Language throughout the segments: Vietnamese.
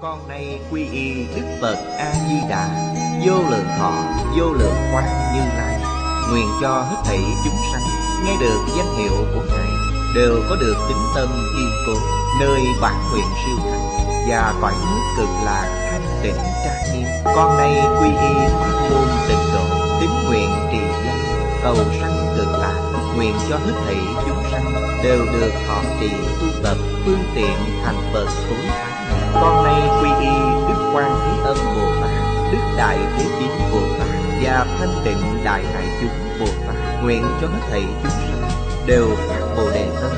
Con nay quy y Đức Phật A-di-đà Vô lượng thọ, vô lượng quang như lai. Nguyện cho hết thảy chúng sanh Nghe được danh hiệu của Ngài Đều có được tính tâm yên cố Nơi bản nguyện siêu thắng Và cõi nước cực lạc thanh tịnh trang nghiêm. Con nay quy y pháp môn tịnh độ tín nguyện trì danh Cầu sanh cực lạc. Nguyện cho hết thảy chúng sanh Đều được thọ trì tu tập Phương tiện thành Phật tối thắng con nay quy y Đức Quan Thế Âm Bồ Tát, Đức Đại Thế chín Bồ Tát Và Thanh Tịnh Đại Hải Chúng Bồ Tát, Nguyện cho hết thảy chúng sanh Đều phát Bồ Đề Tâm,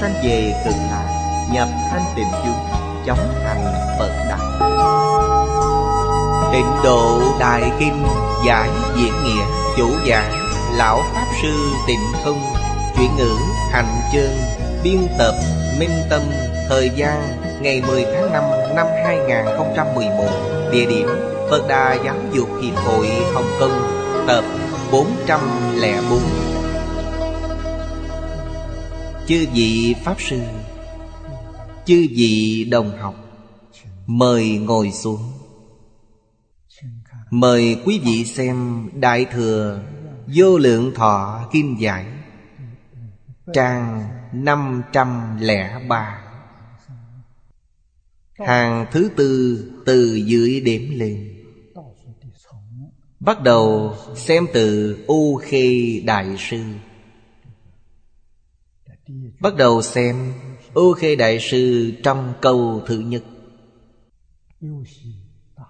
Sanh về cực lạc Nhập thanh tịnh chúng, chóng thành Phật đạo Tịnh độ Đại Kinh, Giải diễn nghĩa, Chủ giảng, Lão Pháp Sư Tịnh Không, Chuyển ngữ, Hành Chương, Biên tập, Minh Tâm, Thời gian, ngày 10 tháng 5 năm 2011 Địa điểm Phật Đà Giáo dục Hiệp hội Hồng Kông Tập 404 Chư vị Pháp Sư, Chư vị đồng học, Mời ngồi xuống. Mời quý vị xem Đại Thừa Vô Lượng Thọ Kim Giải, Trang 503 Hàng thứ tư từ dưới đếm lên. Bắt đầu xem từ U Khê Đại Sư. Bắt đầu xem U Khê Đại Sư trong câu thứ nhất.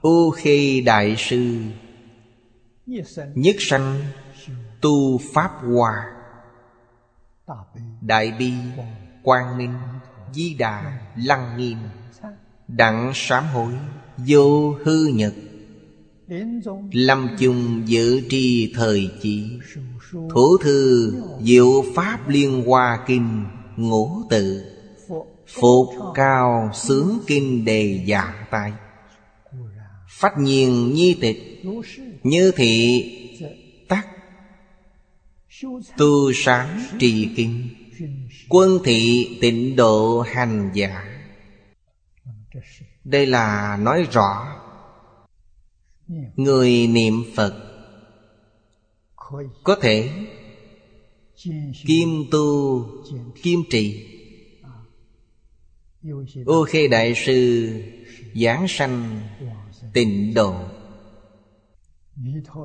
U Khê Đại Sư. Nhất sanh tu Pháp hòa Đại Bi Quang Minh Di Đà Lăng Nghiêm. Đặng sám hối, Vô hư nhật. Lâm chung dự tri thời chỉ. Thủ thư Diệu Pháp Liên Hoa Kinh, Ngũ tự. Phục cao sướng kinh đề giả tài Phát nhiên nhi tịch, Như thị tắc. Tu sáng trì kinh, Quân thị tịnh độ hành giả đây là nói rõ. Người niệm phật có thể kim tu, kim trì. Ô khê đại sư, giảng sanh, tịnh độ.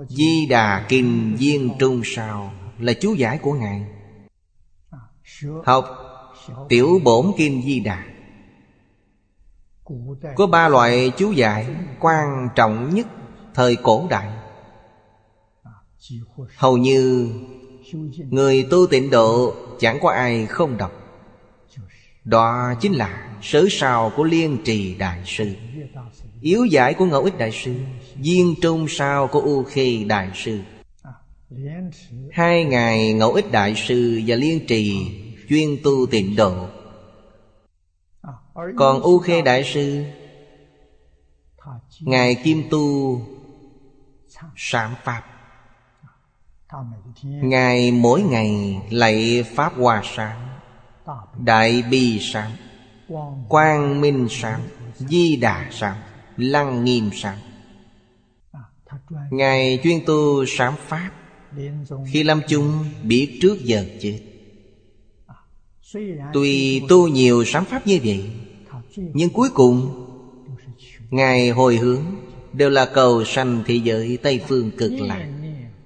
Di đà kinh viên trung sao là chú giải của ngài. Học tiểu bổn kinh di đà có ba loại chú giải quan trọng nhất thời cổ đại. Hầu như Người tu tịnh độ chẳng có ai không đọc. Đó chính là Sớ sao của Liên Trì Đại Sư. Yếu giải của Ngẫu Ích Đại Sư, Viên Trung sao của U Khê Đại Sư. Hai ngày Ngẫu Ích Đại Sư và Liên Trì Chuyên tu tịnh độ còn U Khê Đại Sư Ngài Kim Tu Sám Pháp. Ngài mỗi ngày lạy Pháp Hòa Sáng Đại Bi Sáng Quang Minh Sáng Di Đà Sáng Lăng Nghiêm Sáng Ngài chuyên tu sám Pháp Khi lâm chung biết trước giờ chết. Tuy tu nhiều sám Pháp như vậy nhưng cuối cùng, Ngài hồi hướng, Đều là cầu sanh thế giới Tây Phương cực lạc.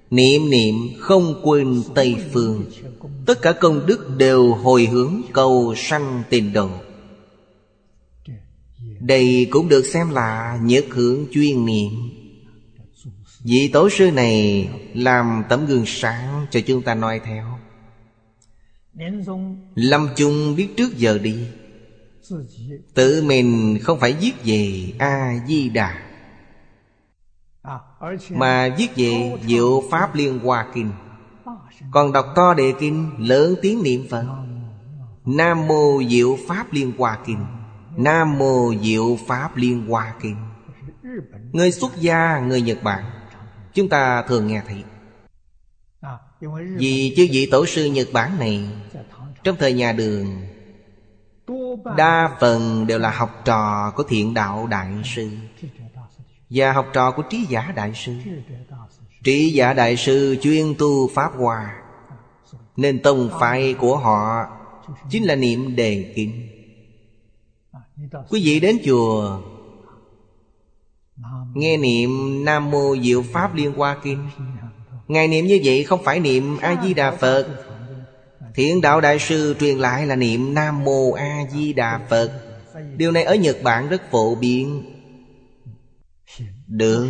Niệm niệm không quên Tây Phương. Tất cả công đức đều hồi hướng cầu sanh tiền độ Đây cũng được xem là nhất hướng chuyên niệm. Vị tổ sư này làm tấm gương sáng cho chúng ta noi theo. Lâm chung biết trước giờ đi Tự mình không phải viết về A-di-đà. Mà viết về Diệu Pháp Liên Hoa Kinh. Còn đọc to đề kinh Lớn tiếng niệm Phật. Nam Mô Diệu Pháp Liên Hoa Kinh. Nam Mô Diệu Pháp Liên Hoa Kinh. Người xuất gia, người Nhật Bản. Chúng ta thường nghe thấy. Vì chư vị tổ sư Nhật Bản này Trong thời nhà đường Đa phần đều là học trò của thiện đạo đại sư. Và học trò của trí giả đại sư. Trí giả đại sư chuyên tu Pháp Hòa. Nên tông phái của họ Chính là niệm đề kinh. Quý vị đến chùa, Nghe niệm Nam Mô Diệu Pháp Liên Hoa Kinh. Ngài niệm như vậy không phải niệm A-di-đà Phật Thiện đạo đại sư truyền lại là niệm Nam Mô A Di Đà Phật. Điều này ở Nhật Bản rất phổ biến. Được.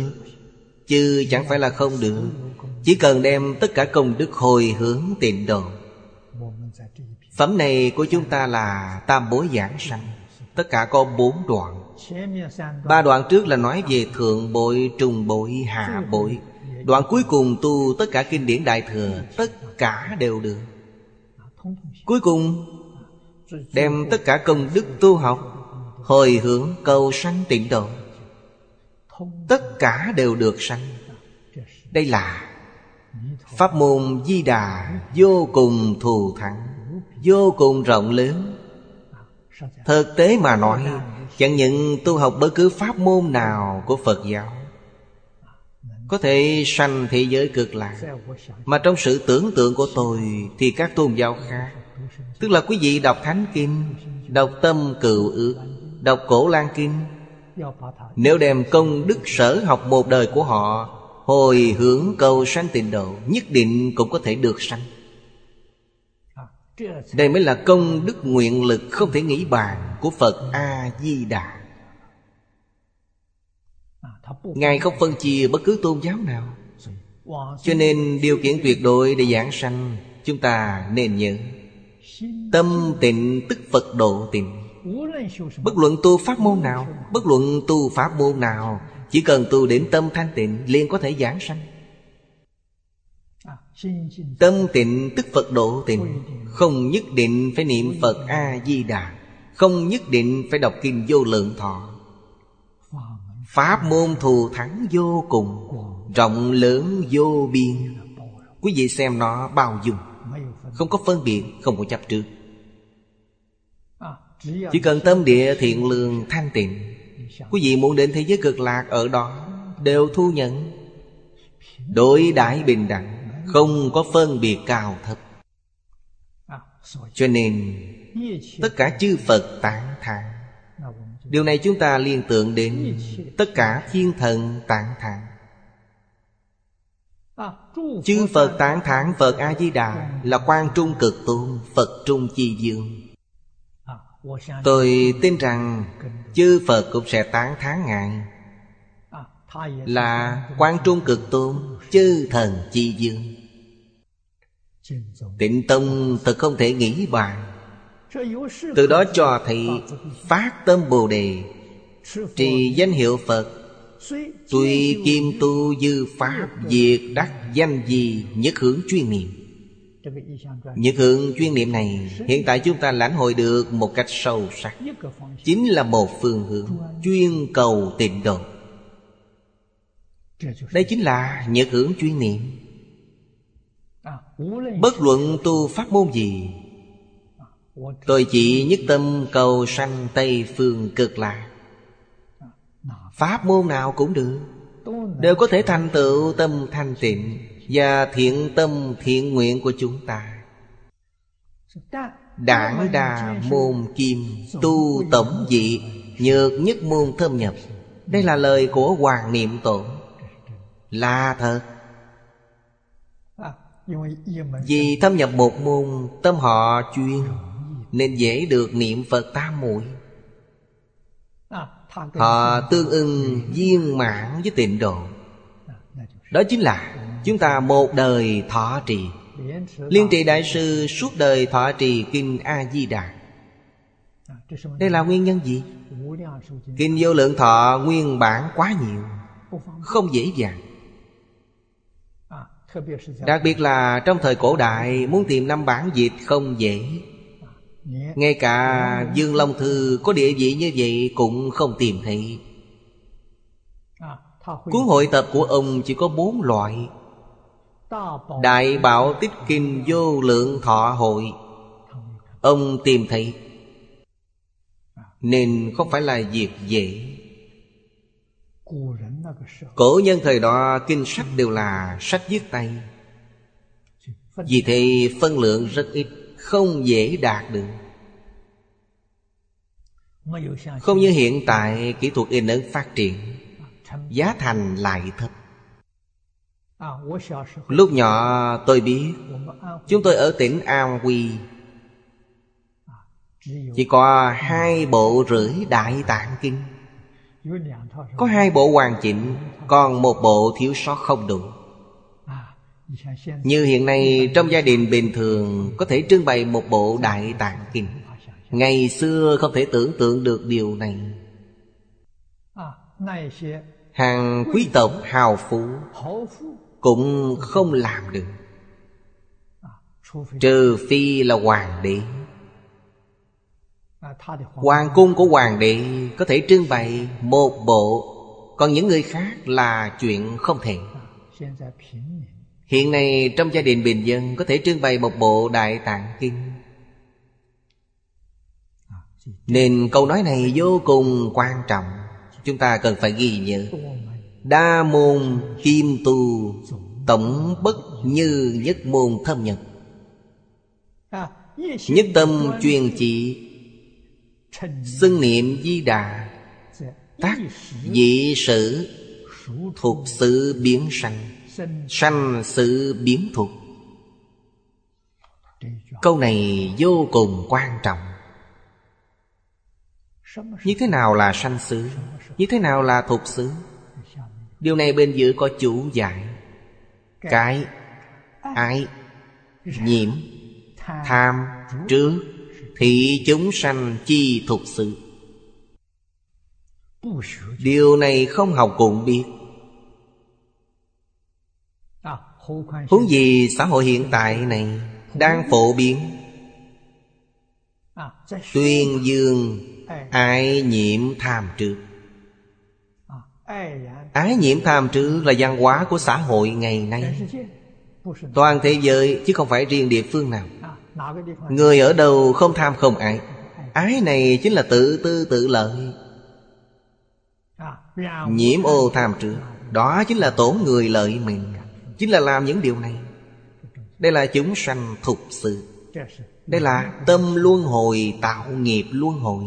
Chứ chẳng phải là không được. Chỉ cần đem tất cả công đức hồi hướng tịnh độ. Phẩm này của chúng ta là Tam bối giảng sanh. Tất cả có bốn đoạn. Ba đoạn trước là nói về thượng bội, trùng bội, hạ bội. Đoạn cuối cùng tu tất cả kinh điển Đại Thừa Tất cả đều được. Cuối cùng, Đem tất cả công đức tu học, Hồi hướng cầu sanh tịnh độ. Tất cả đều được sanh. Đây là Pháp môn di đà Vô cùng thù thắng, Vô cùng rộng lớn. Thực tế mà nói, Chẳng những tu học bất cứ pháp môn nào của Phật giáo Có thể sanh thế giới cực lạc, Mà trong sự tưởng tượng của tôi Thì các tôn giáo khác Tức là quý vị đọc Thánh Kinh Đọc Tâm Cựu Ước Đọc Cổ Lan Kinh Nếu đem công đức sở học một đời của họ, Hồi hướng cầu sanh tịnh độ, Nhất định cũng có thể được sanh. Đây mới là công đức nguyện lực Không thể nghĩ bàn Của Phật A-di-đà. Ngài không phân chia bất cứ tôn giáo nào. Cho nên điều kiện tuyệt đối để giảng sanh, Chúng ta nên nhớ. Tâm tịnh tức Phật độ tịnh Bất luận tu pháp môn nào, Bất luận tu pháp môn nào, Chỉ cần tu đến tâm thanh tịnh, liền có thể giảng sanh. Tâm tịnh tức Phật độ tịnh Không nhất định phải niệm Phật A-di-đà. Không nhất định phải đọc kinh vô lượng thọ. Pháp môn thù thắng vô cùng, Rộng lớn vô biên. Quý vị xem nó bao dung. Không có phân biệt, không có chấp trước. Chỉ cần tâm địa thiện lương thanh tịnh. Quý vị muốn đến thế giới cực lạc ở đó Đều thu nhận. Đối đãi bình đẳng Không có phân biệt cao thấp. Cho nên Tất cả chư Phật tán thán. Điều này chúng ta liên tưởng đến Tất cả thiên thần tán thán Chư Phật tán thán Phật A-di-đà Là quan trung cực tôn, Phật trung chi dương. Tôi tin rằng Chư Phật cũng sẽ tán thán Ngài. Là quan trung cực tôn, Chư thần chi dương. Tịnh Tông thật không thể nghĩ bàn Từ đó cho thị Phát tâm Bồ Đề, Trì danh hiệu Phật Tuy kim tu dư pháp Diệt đắc danh gì Nhất hướng chuyên niệm. Nhất hướng chuyên niệm này Hiện tại chúng ta lãnh hội được một cách sâu sắc. Chính là một phương hướng Chuyên cầu tịnh độ. Đây chính là nhật hướng chuyên niệm. Bất luận tu pháp môn gì Tôi chỉ nhất tâm cầu sanh Tây phương cực lạc Pháp môn nào cũng được. Đều có thể thành tựu tâm thanh tịnh Và thiện tâm thiện nguyện của chúng ta. Đảng đà môn kim Tu tổng dị Nhược nhất môn thâm nhập. Đây là lời của Hoàng Niệm Tổ. Là thật. Vì thâm nhập một môn, Tâm họ chuyên Nên dễ được niệm Phật tam muội. Họ tương ưng viên mãn với tịnh độ. Đó chính là Chúng ta một đời thọ trì. Liên trì đại sư suốt đời thọ trì Kinh A-di-đà. Đây là nguyên nhân gì? Kinh vô lượng thọ nguyên bản quá nhiều, Không dễ dàng. Đặc biệt là trong thời cổ đại, Muốn tìm năm bản dịch không dễ. Ngay cả Dương Long Thư có địa vị như vậy cũng không tìm thấy. Cuốn hội tập của ông chỉ có bốn loại. Đại Bảo Tích Kinh Vô Lượng Thọ Hội. Ông tìm thấy. Nên không phải là việc dễ. Cổ nhân thời đó kinh sách đều là sách viết tay. Vì thế phân lượng rất ít không dễ đạt được. Không như hiện tại, kỹ thuật in ấn phát triển, Giá thành lại thấp. Lúc nhỏ, tôi biết, Chúng tôi ở tỉnh An Huy Chỉ có hai bộ rưỡi đại tạng kinh. Có hai bộ hoàn chỉnh, Còn một bộ thiếu sót không đủ. Như hiện nay, trong gia đình bình thường, Có thể trưng bày một bộ đại tạng kinh. Ngày xưa không thể tưởng tượng được điều này. Hàng quý tộc hào phú Cũng không làm được. Trừ phi là hoàng đế. Hoàng cung của hoàng đế Có thể trưng bày một bộ, Còn những người khác là chuyện không thể. Hiện nay trong gia đình bình dân Có thể trưng bày một bộ Đại Tạng Kinh. Nên câu nói này vô cùng quan trọng, Chúng ta cần phải ghi nhớ. Đa môn kim tu, Tổng bất như nhất môn thâm nhật. Nhất tâm chuyên chỉ, Xưng niệm di đà, Tác dị sử, Thuộc sự biến sanh sanh sự biến thuộc. Câu này vô cùng quan trọng. Như thế nào là sanh xứ? Như thế nào là thuộc xứ? Điều này bên dưới có chủ giải. Cái, ái, nhiễm, tham, trước thì chúng sanh chi thuộc xứ. Điều này không học cũng biết. Huống gì xã hội hiện tại này Đang phổ biến? Tuyên dương ái nhiễm tham trước. Ái nhiễm tham trước là văn hóa của xã hội ngày nay. Toàn thế giới, chứ không phải riêng địa phương nào. Người ở đâu không tham không ái. Ái này chính là tự tư tự lợi. Nhiễm ô tham trước, Đó chính là tổn người lợi mình. Chính là làm những điều này. Đây là chúng sanh thục sự. Đây là tâm luân hồi tạo nghiệp luân hồi.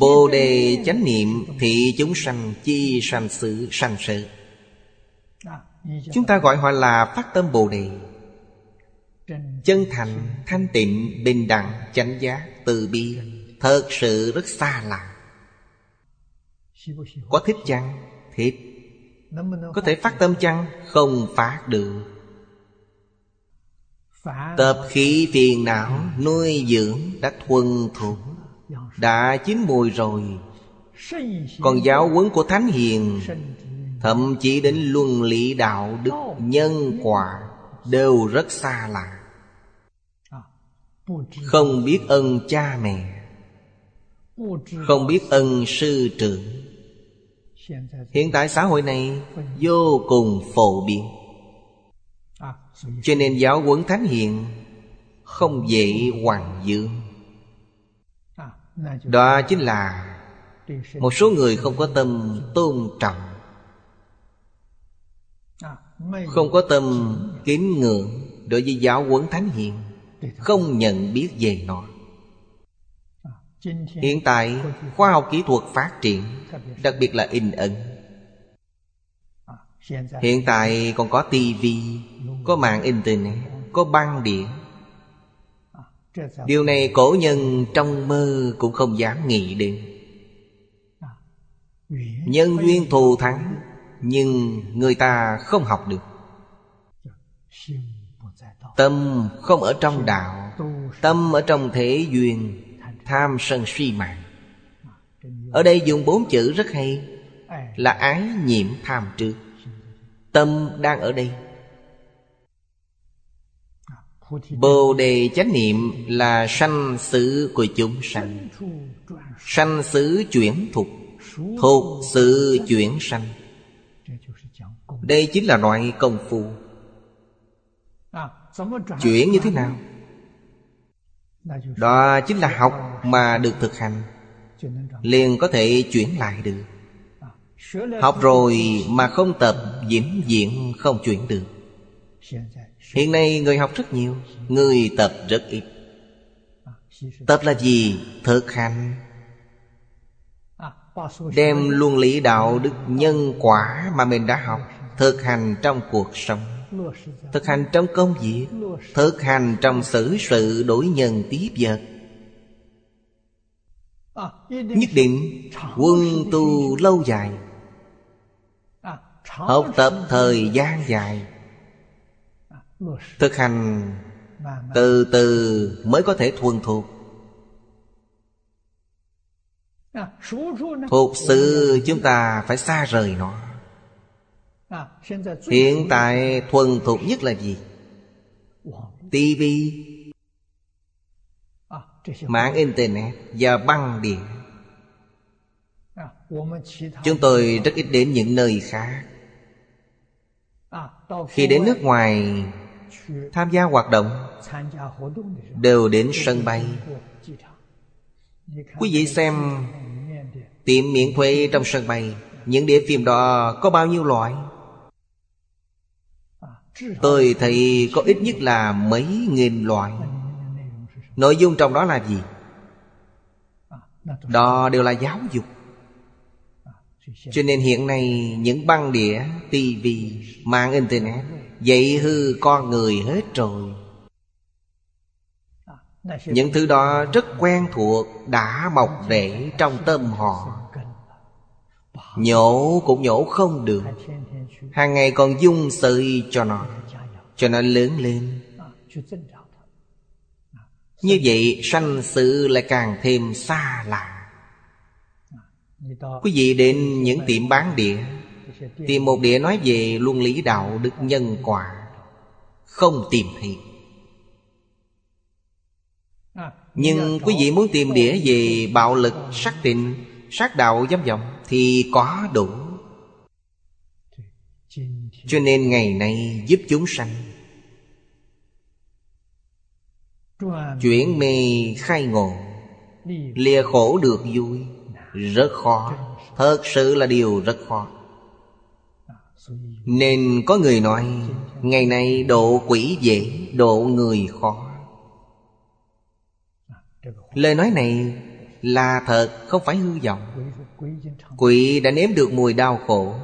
Bồ đề chánh niệm thì chúng sanh chi sanh sự sanh sự. Chúng ta gọi họ là phát tâm Bồ Đề. Chân thành, thanh tịnh, bình đẳng, chánh giá, từ bi Thật sự rất xa lạ. Có thích chăng? Thích. Có thể phát tâm chăng? Không phát được. Tập khí phiền não nuôi dưỡng đã thuần thuộc Đã chín mùi rồi. Còn giáo huấn của Thánh Hiền Thậm chí đến luân lý đạo đức nhân quả Đều rất xa lạ. Không biết ân cha mẹ Không biết ân sư trưởng hiện tại xã hội này vô cùng phổ biến. Cho nên giáo huấn thánh hiện không dễ hoàng dương đó chính là một số người không có tâm tôn trọng không có tâm kính ngưỡng đối với giáo huấn thánh hiện, không nhận biết về nó hiện tại khoa học kỹ thuật phát triển đặc biệt là in ấn. Hiện tại còn có tivi có mạng internet có băng điện. điều này cổ nhân trong mơ cũng không dám nghĩ đến. Nhân duyên thù thắng nhưng người ta không học được. Tâm không ở trong đạo tâm ở trong thế duyên tham sân si mạng. Ở đây dùng bốn chữ rất hay, là ái nhiễm tham trước. Tâm đang ở đây. Bồ đề chánh niệm là sanh xứ của chúng sanh. Sanh xứ chuyển thuộc thuộc sự chuyển sanh. Đây chính là loại công phu. Chuyển như thế nào? đó chính là học mà được thực hành. Liền có thể chuyển lại được. Học rồi mà không tập diễn diễn không chuyển được. Hiện nay người học rất nhiều, người tập rất ít. Tập là gì? Thực hành. Đem luôn lý đạo đức nhân quả mà mình đã học, thực hành trong cuộc sống. Thực hành trong công việc, Thực hành trong xử sự đối nhân tiếp vật. Nhất định quân tu lâu dài, Học tập thời gian dài. Thực hành từ từ mới có thể thuần thuộc. Thuộc sự chúng ta phải xa rời nó. À, hiện tại thuần thục nhất là gì? TV Mạng Internet và băng điện. Chúng tôi rất ít đến những nơi khác. Khi đến nước ngoài Tham gia hoạt động Đều đến sân bay. Quý vị xem Tiệm miễn thuê trong sân bay Những địa phim đó có bao nhiêu loại? Tôi thấy có ít nhất là mấy nghìn loại. Nội dung trong đó là gì? Đó đều là giáo dục. Cho nên hiện nay những băng đĩa, tivi, mạng internet Dạy hư con người hết rồi. Những thứ đó rất quen thuộc Đã mọc rễ trong tâm họ. Nhổ cũng nhổ không được. Hàng ngày còn dung sợi cho nó Cho nó lớn lên. Như vậy sanh sự lại càng thêm xa lạ. Quý vị đến những tiệm bán đĩa, Tìm một đĩa nói về luân lý đạo đức nhân quả Không tìm hiểu. Nhưng quý vị muốn tìm đĩa về bạo lực, sắc tịnh, sát đạo dám vọng thì có đủ. Cho nên ngày nay giúp chúng sanh. Chuyển mê khai ngộ, lìa khổ được vui, rất khó. Thật sự là điều rất khó. Nên có người nói, ngày nay độ quỷ dễ, độ người khó. Lời nói này là thật, không phải hư vọng quỷ đã nếm được mùi đau khổ.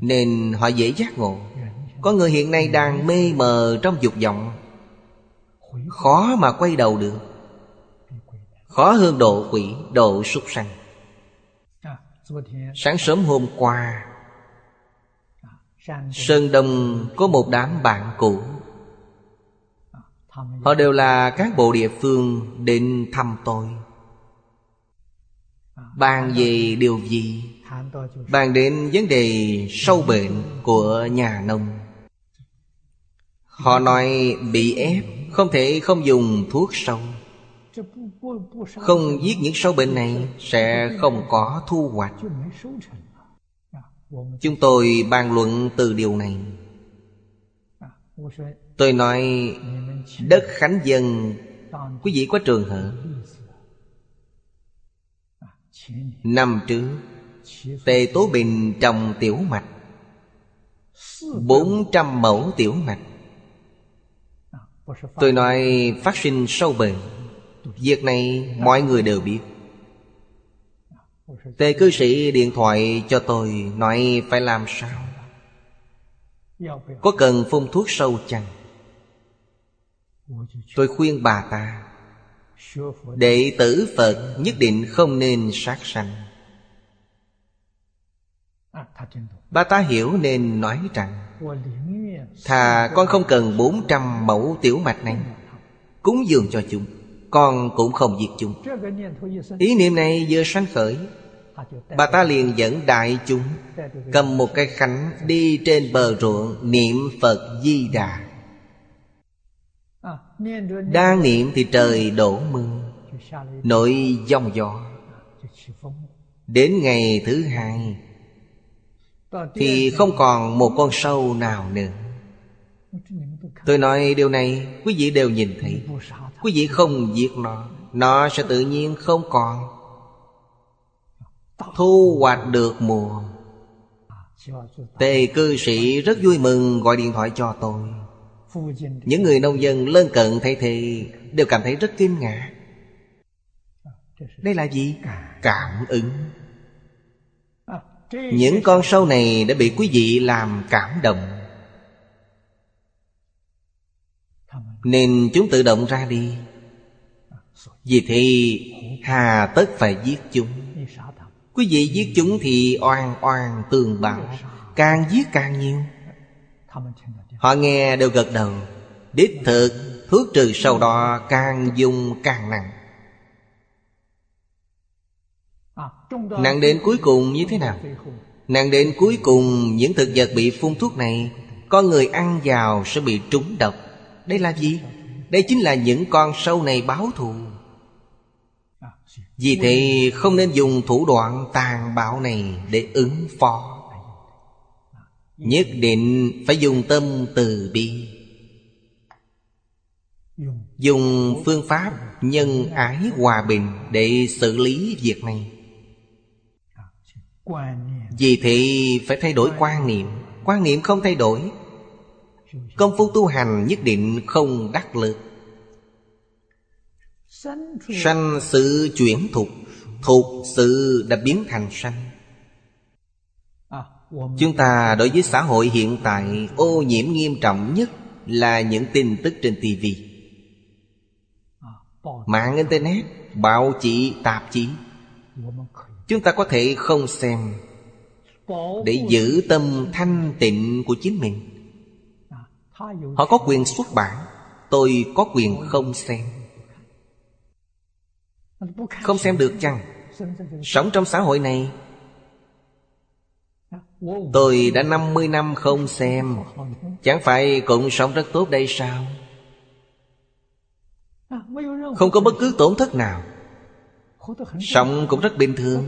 Nên họ dễ giác ngộ. Có người hiện nay đang mê mờ trong dục vọng. Khó mà quay đầu được. Khó hơn độ quỷ độ súc sanh. Sáng sớm hôm qua sơn đông có một đám bạn cũ. Họ đều là cán bộ địa phương đến thăm tôi. Bàn về điều gì? Bàn đến vấn đề sâu bệnh của nhà nông. Họ nói bị ép, Không thể không dùng thuốc sâu. Không giết những sâu bệnh này Sẽ không có thu hoạch. Chúng tôi bàn luận từ điều này. Tôi nói, Đất Khánh Dân, Quý vị có trường hợp Năm trước Tề Tố Bình trồng tiểu mạch 400 mẫu tiểu mạch. Tôi nói phát sinh sâu bệnh Việc này mọi người đều biết. Tề cư sĩ điện thoại cho tôi Nói phải làm sao? Có cần phun thuốc sâu chăng? Tôi khuyên bà ta Đệ tử Phật nhất định không nên sát sanh. Ba ta hiểu nên nói rằng, Thà con không cần 400 mẫu tiểu mạch này Cúng dường cho chúng, Con cũng không diệt chúng. Ý niệm này vừa sanh khởi, Bà ta liền dẫn đại chúng Cầm một cây khánh đi trên bờ ruộng Niệm Phật Di Đà. Đang niệm thì trời đổ mưa, nổi dòng gió. Đến ngày thứ hai Thì không còn một con sâu nào nữa. Tôi nói điều này, Quý vị đều nhìn thấy. Quý vị không giết nó Nó sẽ tự nhiên không còn. Thu hoạch được mùa. Tề cư sĩ rất vui mừng gọi điện thoại cho tôi. Những người nông dân lân cận thấy thì Đều cảm thấy rất kinh ngạc. Đây là gì? Cảm ứng. Những con sâu này đã bị quý vị làm cảm động. Nên chúng tự động ra đi. Vì thì hà tất phải giết chúng. Quý vị giết chúng thì oan oan tường bảo Càng giết càng nhiều. Họ nghe đều gật đầu. Đích thực, thuốc trừ sâu đo càng dùng càng nặng. Nặng đến cuối cùng như thế nào? Nặng đến cuối cùng, những thực vật bị phun thuốc này có người ăn vào sẽ bị trúng độc. Đây là gì? Đây chính là những con sâu này báo thù. Vì thế, không nên dùng thủ đoạn tàn bạo này để ứng phó. Nhất định phải dùng tâm từ bi. Dùng phương pháp nhân ái hòa bình Để xử lý việc này. Vì thì phải thay đổi quan niệm. Quan niệm không thay đổi. Công phu tu hành nhất định không đắc lực. Sanh sự chuyển thuộc Thuộc sự đã biến thành sanh. Chúng ta đối với xã hội hiện tại ô nhiễm nghiêm trọng nhất là những tin tức trên TV Mạng Internet, báo chí, tạp chí. Chúng ta có thể không xem Để giữ tâm thanh tịnh của chính mình. Họ có quyền xuất bản Tôi có quyền không xem. Không xem được chăng? Sống trong xã hội này Tôi đã 50 năm không xem. Chẳng phải cũng sống rất tốt đây sao? Không có bất cứ tổn thất nào. Sống cũng rất bình thường.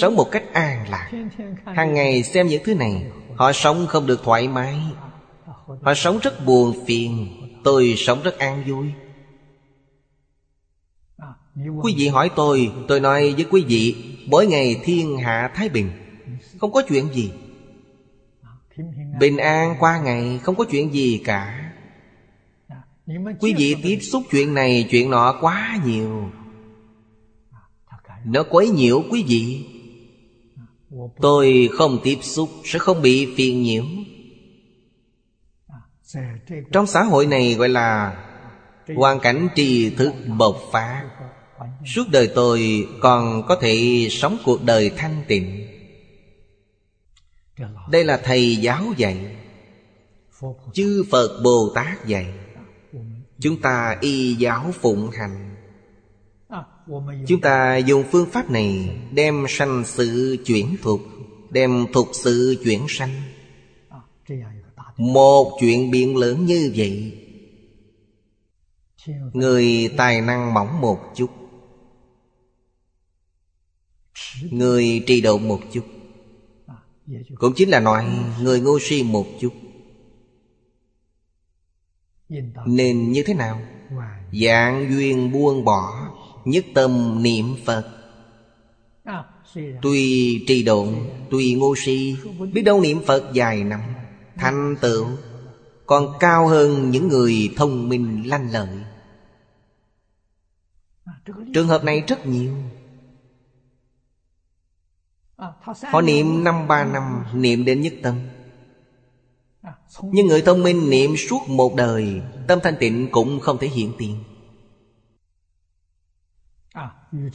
Sống một cách an lạc. Hàng ngày xem những thứ này, Họ sống không được thoải mái. Họ sống rất buồn phiền. Tôi sống rất an vui. Quý vị hỏi tôi Tôi nói với quý vị, Mỗi ngày thiên hạ thái bình, Không có chuyện gì. Bình an qua ngày không có chuyện gì cả. Quý vị tiếp xúc chuyện này chuyện nọ quá nhiều. Nó quấy nhiễu quý vị. Tôi không tiếp xúc sẽ không bị phiền nhiễu. Trong xã hội này gọi là Hoàn cảnh trì thức bộc phá Suốt đời tôi còn có thể sống cuộc đời thanh tịnh đây là thầy giáo dạy chư phật bồ tát dạy. Chúng ta y giáo phụng hành. Chúng ta dùng phương pháp này đem sanh sự chuyển thuộc đem thuộc sự chuyển sanh. Một chuyện biện lớn như vậy người tài năng mỏng một chút. Người trì độ một chút cũng chính là nói người ngu si một chút. Nên như thế nào? Dạng duyên buông bỏ nhất tâm niệm phật. Tuy trì độn tuy ngu si biết đâu niệm phật dài năm thành tựu còn cao hơn những người thông minh lanh lợi. Trường hợp này rất nhiều. Họ niệm năm ba năm Niệm đến nhất tâm. Nhưng người thông minh niệm suốt một đời Tâm thanh tịnh cũng không thể hiện tiền.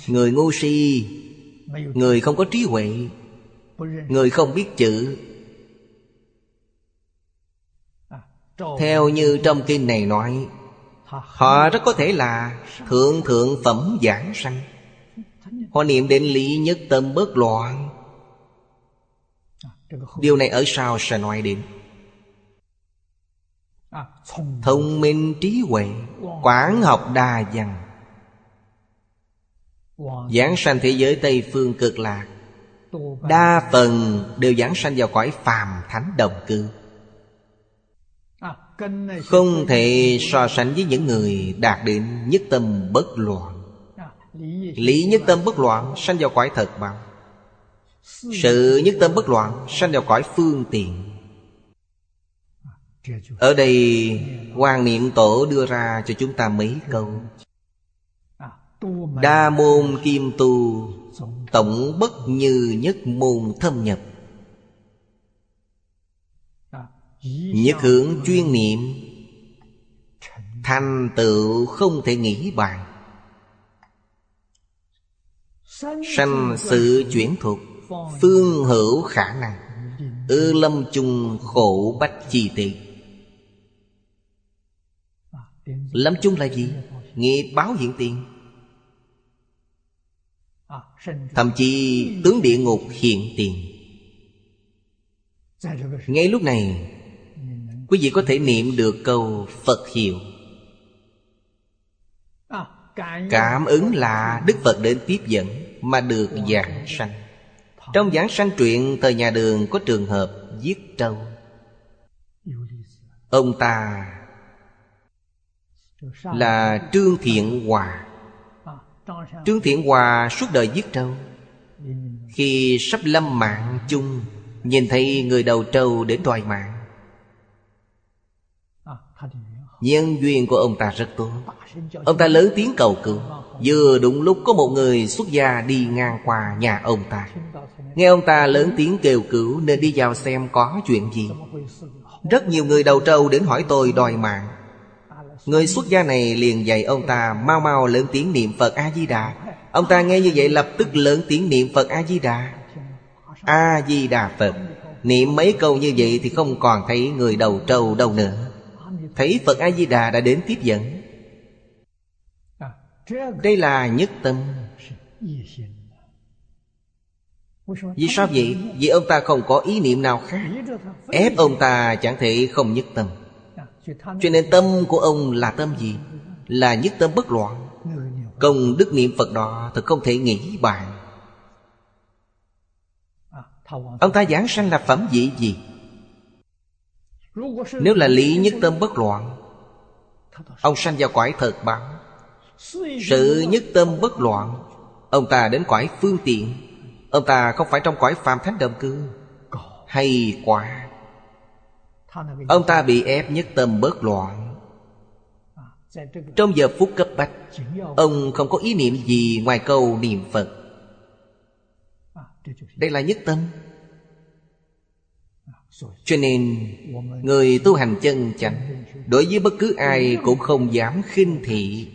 Người ngu si Người không có trí huệ Người không biết chữ. Theo như trong kinh này nói Họ rất có thể là Thượng thượng phẩm giảng sanh. Họ niệm đến lý nhất tâm bất loạn điều này ở sau sẽ nói đến. Thông minh. Trí huệ quán học đa văn. Giảng sanh thế giới tây phương cực lạc. Đa phần đều giảng sanh vào cõi phàm thánh đồng cư. Không thể so sánh với những người đạt đến nhất tâm bất loạn. Lý nhất tâm bất loạn sanh vào cõi thật bằng. Sự nhất tâm bất loạn, sanh vào cõi phương tiện. Ở đây, quan Niệm Tổ đưa ra cho chúng ta mấy câu. Đa môn kim tu, Tổng bất như nhất môn thâm nhập. Nhất hướng chuyên niệm, Thành tựu không thể nghĩ bàn. Sanh sự chuyển thuộc. Phương hữu khả năng. Ư lâm chung khổ bách chi tị. Lâm chung là gì? Nghiệp báo hiện tiền. Thậm chí tướng địa ngục hiện tiền. Ngay lúc này, Quý vị có thể niệm được câu Phật hiệu. Cảm ứng là Đức Phật đến tiếp dẫn Mà được giảng sanh. Trong giảng sanh truyện Thời nhà đường có trường hợp giết trâu. Ông ta Là Trương Thiện Hòa. Trương Thiện Hòa suốt đời giết trâu. Khi sắp lâm mạng chung, Nhìn thấy người đầu trâu đến đòi mạng. Nhân duyên của ông ta rất tốt. Ông ta lớn tiếng cầu cứu. Vừa đúng lúc có một người xuất gia đi ngang qua nhà ông ta. Nghe ông ta lớn tiếng kêu cứu Nên đi vào xem có chuyện gì. Rất nhiều người đầu trâu đến hỏi tôi đòi mạng. Người xuất gia này liền dạy ông ta Mau mau lớn tiếng niệm Phật A-di-đà. Ông ta nghe như vậy lập tức lớn tiếng niệm Phật A-di-đà. A-di-đà Phật. Niệm mấy câu như vậy thì không còn thấy người đầu trâu đâu nữa. Thấy Phật A-di-đà đã đến tiếp dẫn. Đây là nhất tâm. Vì sao vậy? Vì ông ta không có ý niệm nào khác. Ép ông ta chẳng thể không nhất tâm. Cho nên tâm của ông là tâm gì? Là nhất tâm bất loạn. Công đức niệm Phật đó thật không thể nghĩ bàn Ông ta giảng sanh là phẩm vị gì? Nếu là lý nhất tâm bất loạn, Ông sanh vào cõi thật báo sự nhất tâm bất loạn. Ông ta đến cõi phương tiện. Ông ta không phải trong cõi phàm thánh đồng cư Hay quá. Ông ta bị ép nhất tâm bất loạn. Trong giờ phút cấp bách Ông không có ý niệm gì ngoài câu niệm Phật. Đây là nhất tâm. Cho nên Người tu hành chân chánh Đối với bất cứ ai cũng không dám khinh thị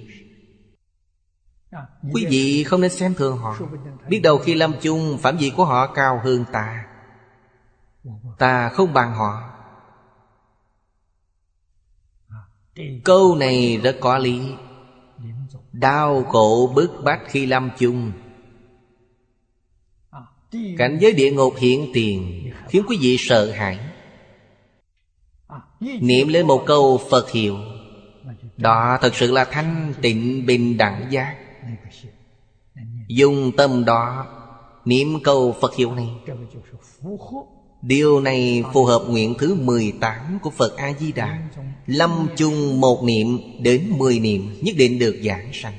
Quý vị không nên xem thường họ. Biết đâu khi lâm chung, Phạm vị của họ cao hơn ta. Ta không bằng họ. Câu này rất có lý. Đau khổ bức bách khi lâm chung. Cảnh giới địa ngục hiện tiền, Khiến quý vị sợ hãi. Niệm lên một câu Phật hiệu. Đó thật sự là thanh tịnh bình đẳng giác. Dùng tâm đó Niệm câu Phật hiệu này. Điều này phù hợp nguyện thứ 18 của Phật A-di-đà. Lâm chung một niệm đến 10 niệm, Nhất định được giảng sanh.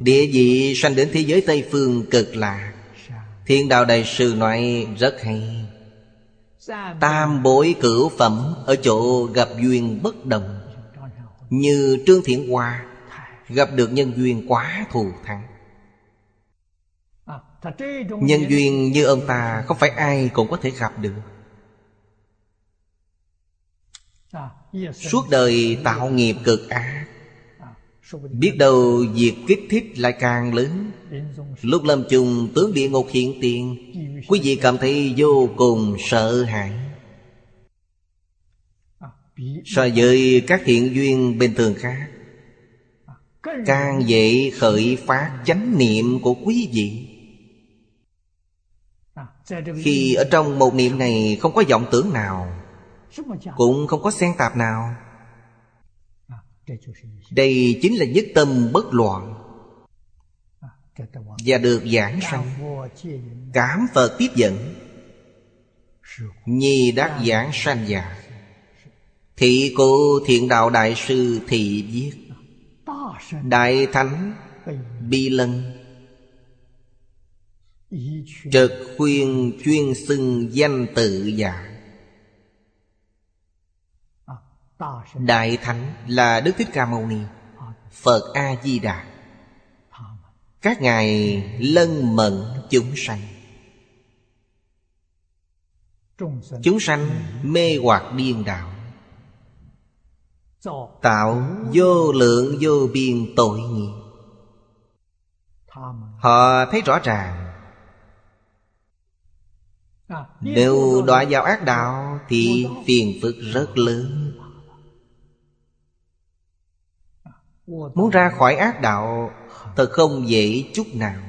Địa vị sanh đến thế giới Tây Phương cực lạc Thiên đạo đại sư nói rất hay. Tam bối cửu phẩm Ở chỗ gặp duyên bất đồng. Như Trương Thiện hòa Gặp được nhân duyên quá thù thắng. Nhân duyên như ông ta Không phải ai cũng có thể gặp được. Suốt đời tạo nghiệp cực ác. Biết đâu việc kích thích lại càng lớn. Lúc lâm chung, tướng địa ngục hiện tiền, Quý vị cảm thấy vô cùng sợ hãi. So với các hiện duyên bình thường khác Càng dễ khởi phát chánh niệm của quý vị. Khi ở trong một niệm này không có vọng tưởng nào, Cũng không có xen tạp nào. Đây chính là nhất tâm bất loạn Và được giảng sanh. Cảm Phật tiếp dẫn Nhi đắc giảng sanh giả. Thị cô thiện đạo đại sư thị viết Đại Thánh Bi Lân. Trực khuyên chuyên xưng danh tự giả. Đại Thánh là Đức Thích Ca Mâu Ni, Phật A-di-đà. Các ngài lân mận chúng sanh. Chúng sanh mê hoặc điên đạo Tạo vô lượng vô biên tội nghiệp. Họ thấy rõ ràng. Nếu đọa vào ác đạo Thì phiền phức rất lớn. Muốn ra khỏi ác đạo Thật không dễ chút nào.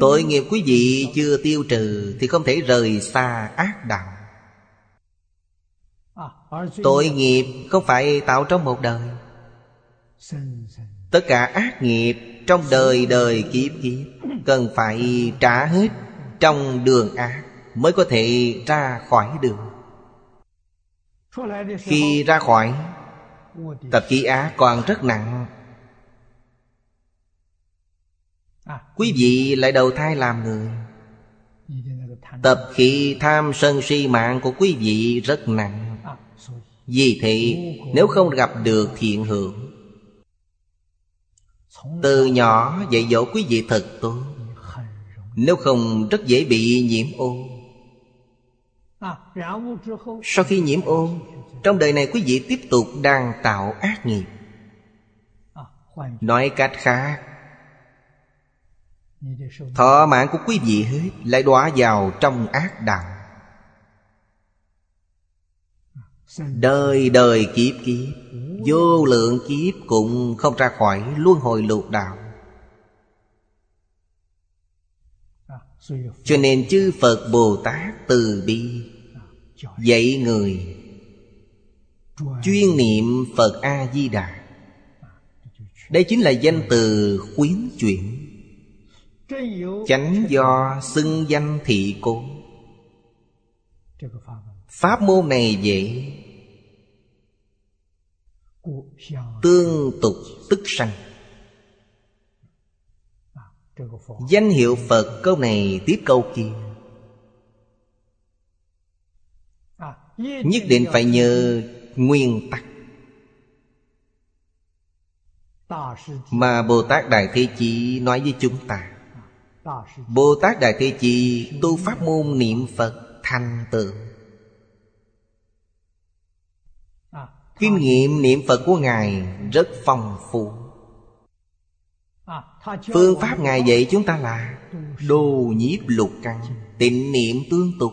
Tội nghiệp quý vị chưa tiêu trừ Thì không thể rời xa ác đạo. Tội nghiệp không phải tạo trong một đời. Tất cả ác nghiệp trong đời đời kiếp kiếp Cần phải trả hết trong đường ác Mới có thể ra khỏi đường Khi ra khỏi, Tập khí ác còn rất nặng. Quý vị lại đầu thai làm người. Tập khí tham sân si mạng của quý vị rất nặng. Vì thế, nếu không gặp được thiện hưởng, Từ nhỏ dạy dỗ quý vị thật tốt. Nếu không, rất dễ bị nhiễm ô. Sau khi nhiễm ô, Trong đời này quý vị tiếp tục đang tạo ác nghiệp. Nói cách khác, Thọ mạng của quý vị hết, Lại đọa vào trong ác đạo. Đời đời kiếp kiếp. Vô lượng kiếp cũng không ra khỏi luân hồi lục đạo. Cho nên chư Phật Bồ Tát từ bi Dạy người Chuyên niệm Phật A-di-đà. Đây chính là danh từ khuyến chuyển, Chánh do xưng danh thị cố. Pháp môn này vậy tương tục tức sanh. Danh hiệu phật câu này tiếp câu kia. Nhất định phải nhờ nguyên tắc. Mà bồ tát đại thế chí nói với chúng ta, bồ tát đại thế chí tu pháp môn niệm phật thành tựu. Kinh nghiệm niệm Phật của Ngài rất phong phú. Phương pháp Ngài dạy chúng ta là đô nhiếp lục căn Tịnh niệm tương tục.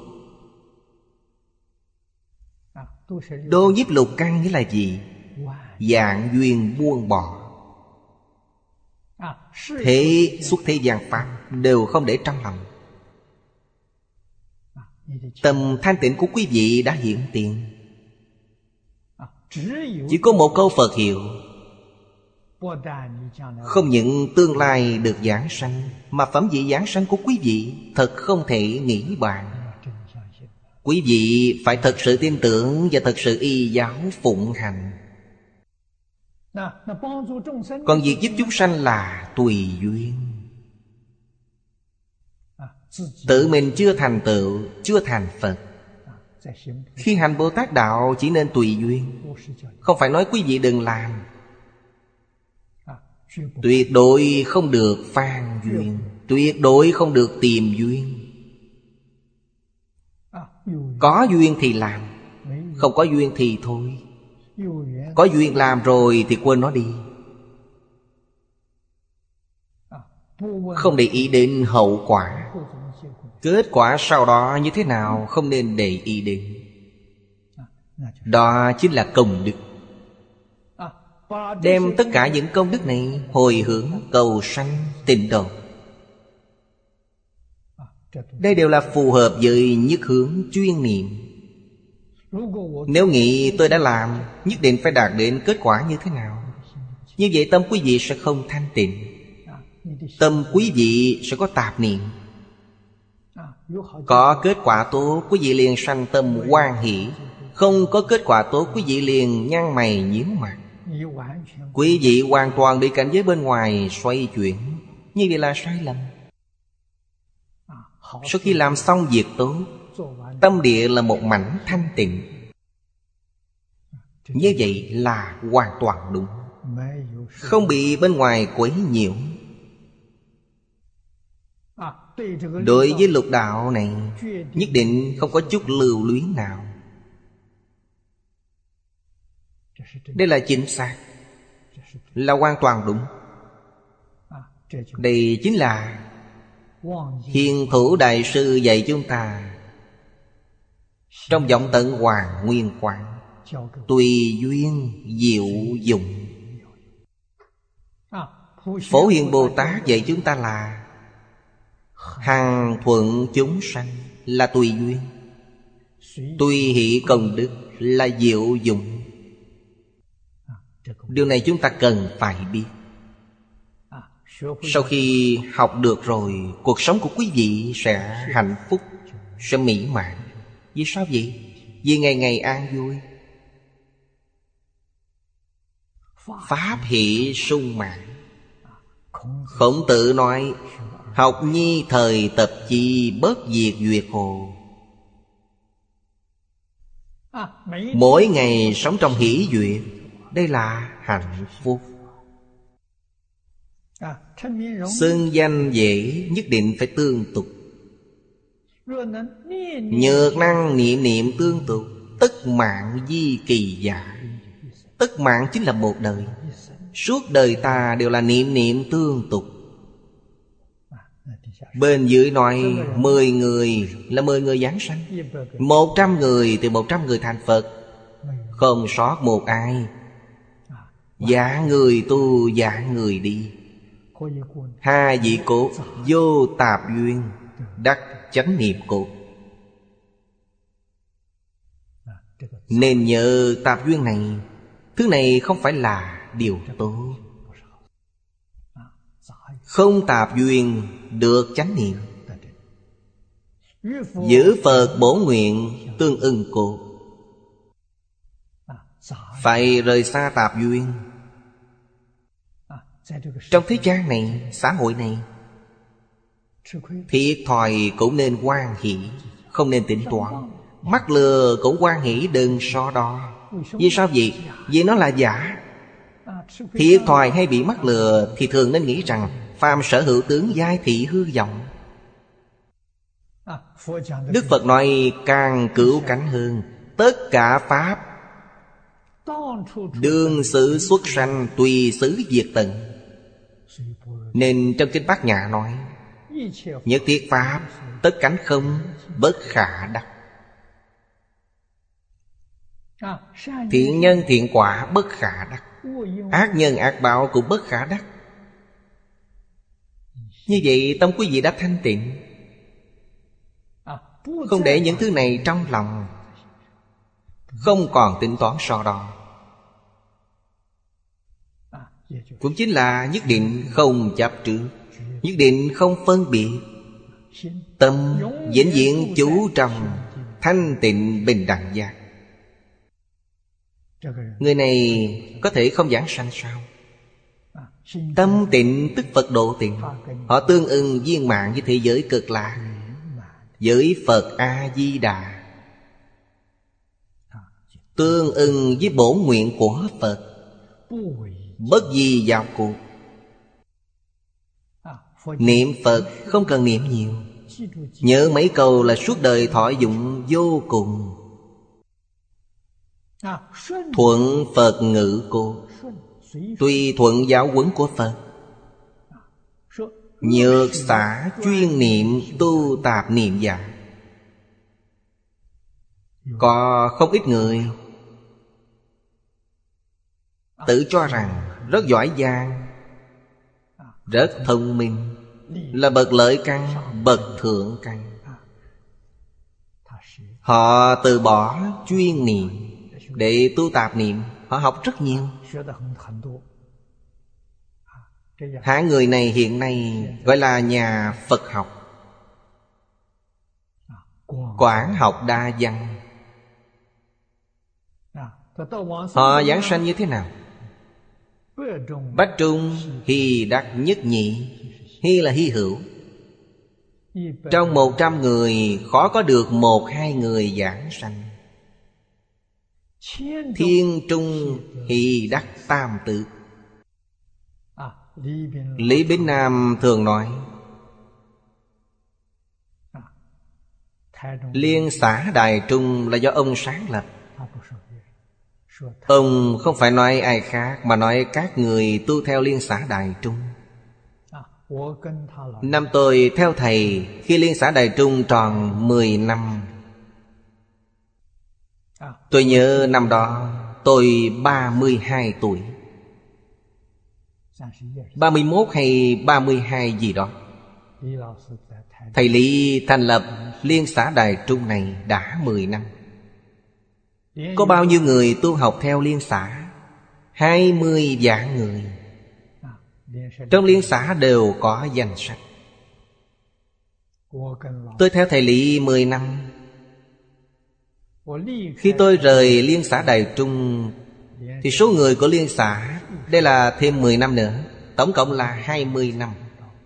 Đô nhiếp lục căn nghĩa là gì? Dạng duyên buông bỏ. Thế xuất thế gian Pháp Đều không để trong lòng. Tầm thanh tịnh của quý vị đã hiện tiền chỉ có một câu phật hiệu. Không những tương lai được giảng sanh, mà phẩm vị giảng sanh của quý vị thật không thể nghĩ bàn. Quý vị phải thật sự tin tưởng và thật sự y giáo phụng hành. Còn việc giúp chúng sanh là tùy duyên. Tự mình chưa thành tựu, chưa thành phật khi hành Bồ Tát Đạo chỉ nên tùy duyên. Không phải nói quý vị đừng làm. Tuyệt đối không được phan duyên. Tuyệt đối không được tìm duyên. À, có duyên thì làm. Không có duyên thì thôi. Có duyên làm rồi thì quên nó đi. À, không để ý đến hậu quả. Kết quả sau đó như thế nào không nên để ý đến. Đó chính là công đức. Đem tất cả những công đức này Hồi hướng cầu sanh tịnh độ. Đây đều là phù hợp với nhất hướng chuyên niệm. Nếu nghĩ tôi đã làm, Nhất định phải đạt đến kết quả như thế nào? Như vậy tâm quý vị sẽ không thanh tịnh. Tâm quý vị sẽ có tạp niệm. Có kết quả tốt Quý vị liền sanh tâm quan hỷ. Không có kết quả tốt Quý vị liền nhăn mày nhíu mặt Quý vị hoàn toàn bị cảnh giới bên ngoài xoay chuyển. Như vậy là sai lầm. Sau khi làm xong việc tốt Tâm địa là một mảnh thanh tịnh. Như vậy là hoàn toàn đúng. Không bị bên ngoài quấy nhiễu. Đối với lục đạo này, Nhất định không có chút lưu luyến nào. Đây là chính xác, Là hoàn toàn đúng. Đây chính là Hiền thủ đại sư dạy chúng ta Trong giọng tận hoàng nguyên quảng Tùy duyên diệu dụng. Phổ Hiền Bồ Tát dạy chúng ta là Hằng thuận chúng sanh là tùy duyên. Tùy hỷ công đức là diệu dụng. Điều này chúng ta cần phải biết. Sau khi học được rồi, Cuộc sống của quý vị sẽ hạnh phúc, Sẽ mỹ mãn. Vì sao vậy? Vì ngày ngày an vui. Pháp hỷ sung mãn. Khổng tử nói Học nhi thời tập chi bớt diệt duyệt hồ. Mỗi ngày sống trong hỷ duyệt Đây là hạnh phúc. Xưng danh dễ nhất định phải tương tục. Nhược năng niệm niệm tương tục Tất mạng di kỳ giả Tất mạng chính là một đời. Suốt đời ta đều là niệm niệm tương tục. Bên dưới nói 10 người là 10 người Giáng sanh. 100 người từ một trăm người thành Phật. Không sót một ai. Giả người tu, giả người đi. Hai vị cốt vô tạp duyên, Đắc chánh niệm cột Nên nhờ tạp duyên này, Thứ này không phải là điều tốt. Không tạp duyên được chánh niệm. Giữ phật bổ nguyện tương ưng cô. Phải rời xa tạp duyên. Trong thế gian này xã hội này thiệt thòi cũng nên quan hỷ không nên tính toán. Mắt lừa cũng quan hỷ đừng so đo. Vì sao vậy? vì nó là giả. Thiệt thòi hay bị mắc lừa thì thường nên nghĩ rằng phàm sở hữu tướng giai thị hư vọng. Đức phật nói, càng cửu cánh hơn, tất cả pháp đương xử xuất sanh tùy xứ diệt tận. Nên trong kinh bát nhã nói, nhất thiết pháp, tất cánh không, bất khả đắc. Thiện nhân thiện quả, bất khả đắc. Ác nhân ác báo cũng bất khả đắc. Như vậy tâm quý vị đã thanh tịnh. Không để những thứ này trong lòng. Không còn tính toán so đo. Cũng chính là nhất định không chấp trước Nhất định không phân biệt. Tâm vĩnh viễn chú trong Thanh tịnh bình đẳng giác. Người này có thể không giảng sanh sao? Tâm tịnh tức Phật độ tịnh. Họ tương ưng viên mạng với thế giới cực lạc Với Phật A-di-đà. Tương ưng với bổ nguyện của Phật. Bất gì vào cuộc Niệm Phật không cần niệm nhiều. Nhớ mấy câu là suốt đời thọ dụng vô cùng. Thuận Phật ngữ cô. Tùy thuận giáo huấn của Phật, Nhược xả chuyên niệm, tu tạp niệm giả Có không ít người Tự cho rằng rất giỏi giang, Rất thông minh, Là bậc lợi căn, Bậc thượng căn. Họ từ bỏ chuyên niệm Để tu tạp niệm họ học rất nhiều. Hạng người này hiện nay gọi là nhà phật học. Quảng học đa văn. Họ giảng sanh như thế nào? Bách trung hy đắc nhất nhị hy là hy hữu. Trong một trăm người khó có được một hai người giảng sanh. Thiên trung hỷ đắc tam tự Lý Bến Nam thường nói, Liên xã Đài Trung là do ông sáng lập. Ông không phải nói ai khác Mà nói các người tu theo liên xã Đài Trung. Năm tôi theo thầy, Khi liên xã Đài Trung tròn 10 năm Tôi nhớ năm đó tôi 32 tuổi. 31 hay 32 gì đó. Thầy Lý thành lập Liên xã Đài Trung này đã 10 năm. Có bao nhiêu người tu học theo Liên xã? 20 dạng người. Trong Liên xã đều có danh sách. Tôi theo thầy Lý 10 năm. Khi tôi rời liên xã Đài Trung, Thì số người của liên xã Đây là thêm 10 năm nữa, Tổng cộng là 20 năm.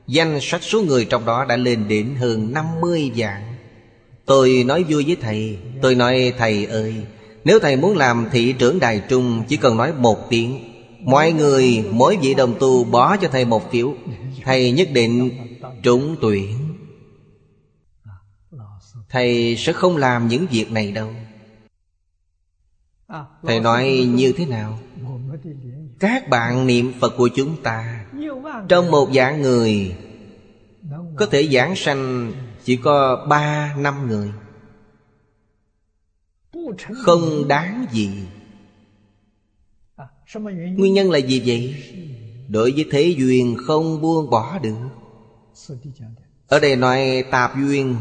Danh sách số người trong đó đã lên đến hơn 50 vạn. Tôi nói vui với thầy, Tôi nói, thầy ơi, Nếu thầy muốn làm thị trưởng Đài Trung, Chỉ cần nói một tiếng, Mọi người, mỗi vị đồng tu bỏ cho thầy một phiếu, Thầy nhất định trúng tuyển. Thầy sẽ không làm những việc này đâu. Thầy nói như thế nào? Các bạn niệm Phật của chúng ta Trong một dạng người. Có thể giảng sanh chỉ có ba năm người. Không đáng gì. Nguyên nhân là gì vậy? Đối với thế duyên không buông bỏ được. Ở đây nói tạp duyên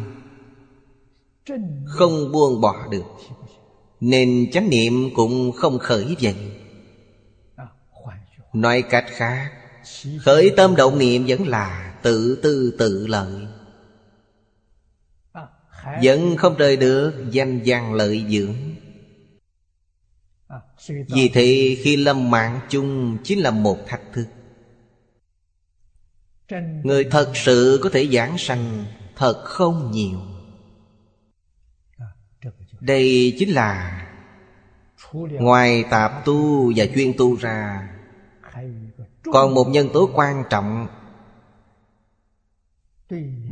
Không buông bỏ được. Nên chánh niệm cũng không khởi dậy Nói cách khác, Khởi tâm động niệm vẫn là tự tư tự lợi. Vẫn không rời được danh vàng lợi dưỡng. Vì thế khi lâm mạng chung chính là một thách thức. Người thật sự có thể giảng sanh thật không nhiều. Đây chính là Ngoài tạp tu và chuyên tu ra, Còn một nhân tố quan trọng,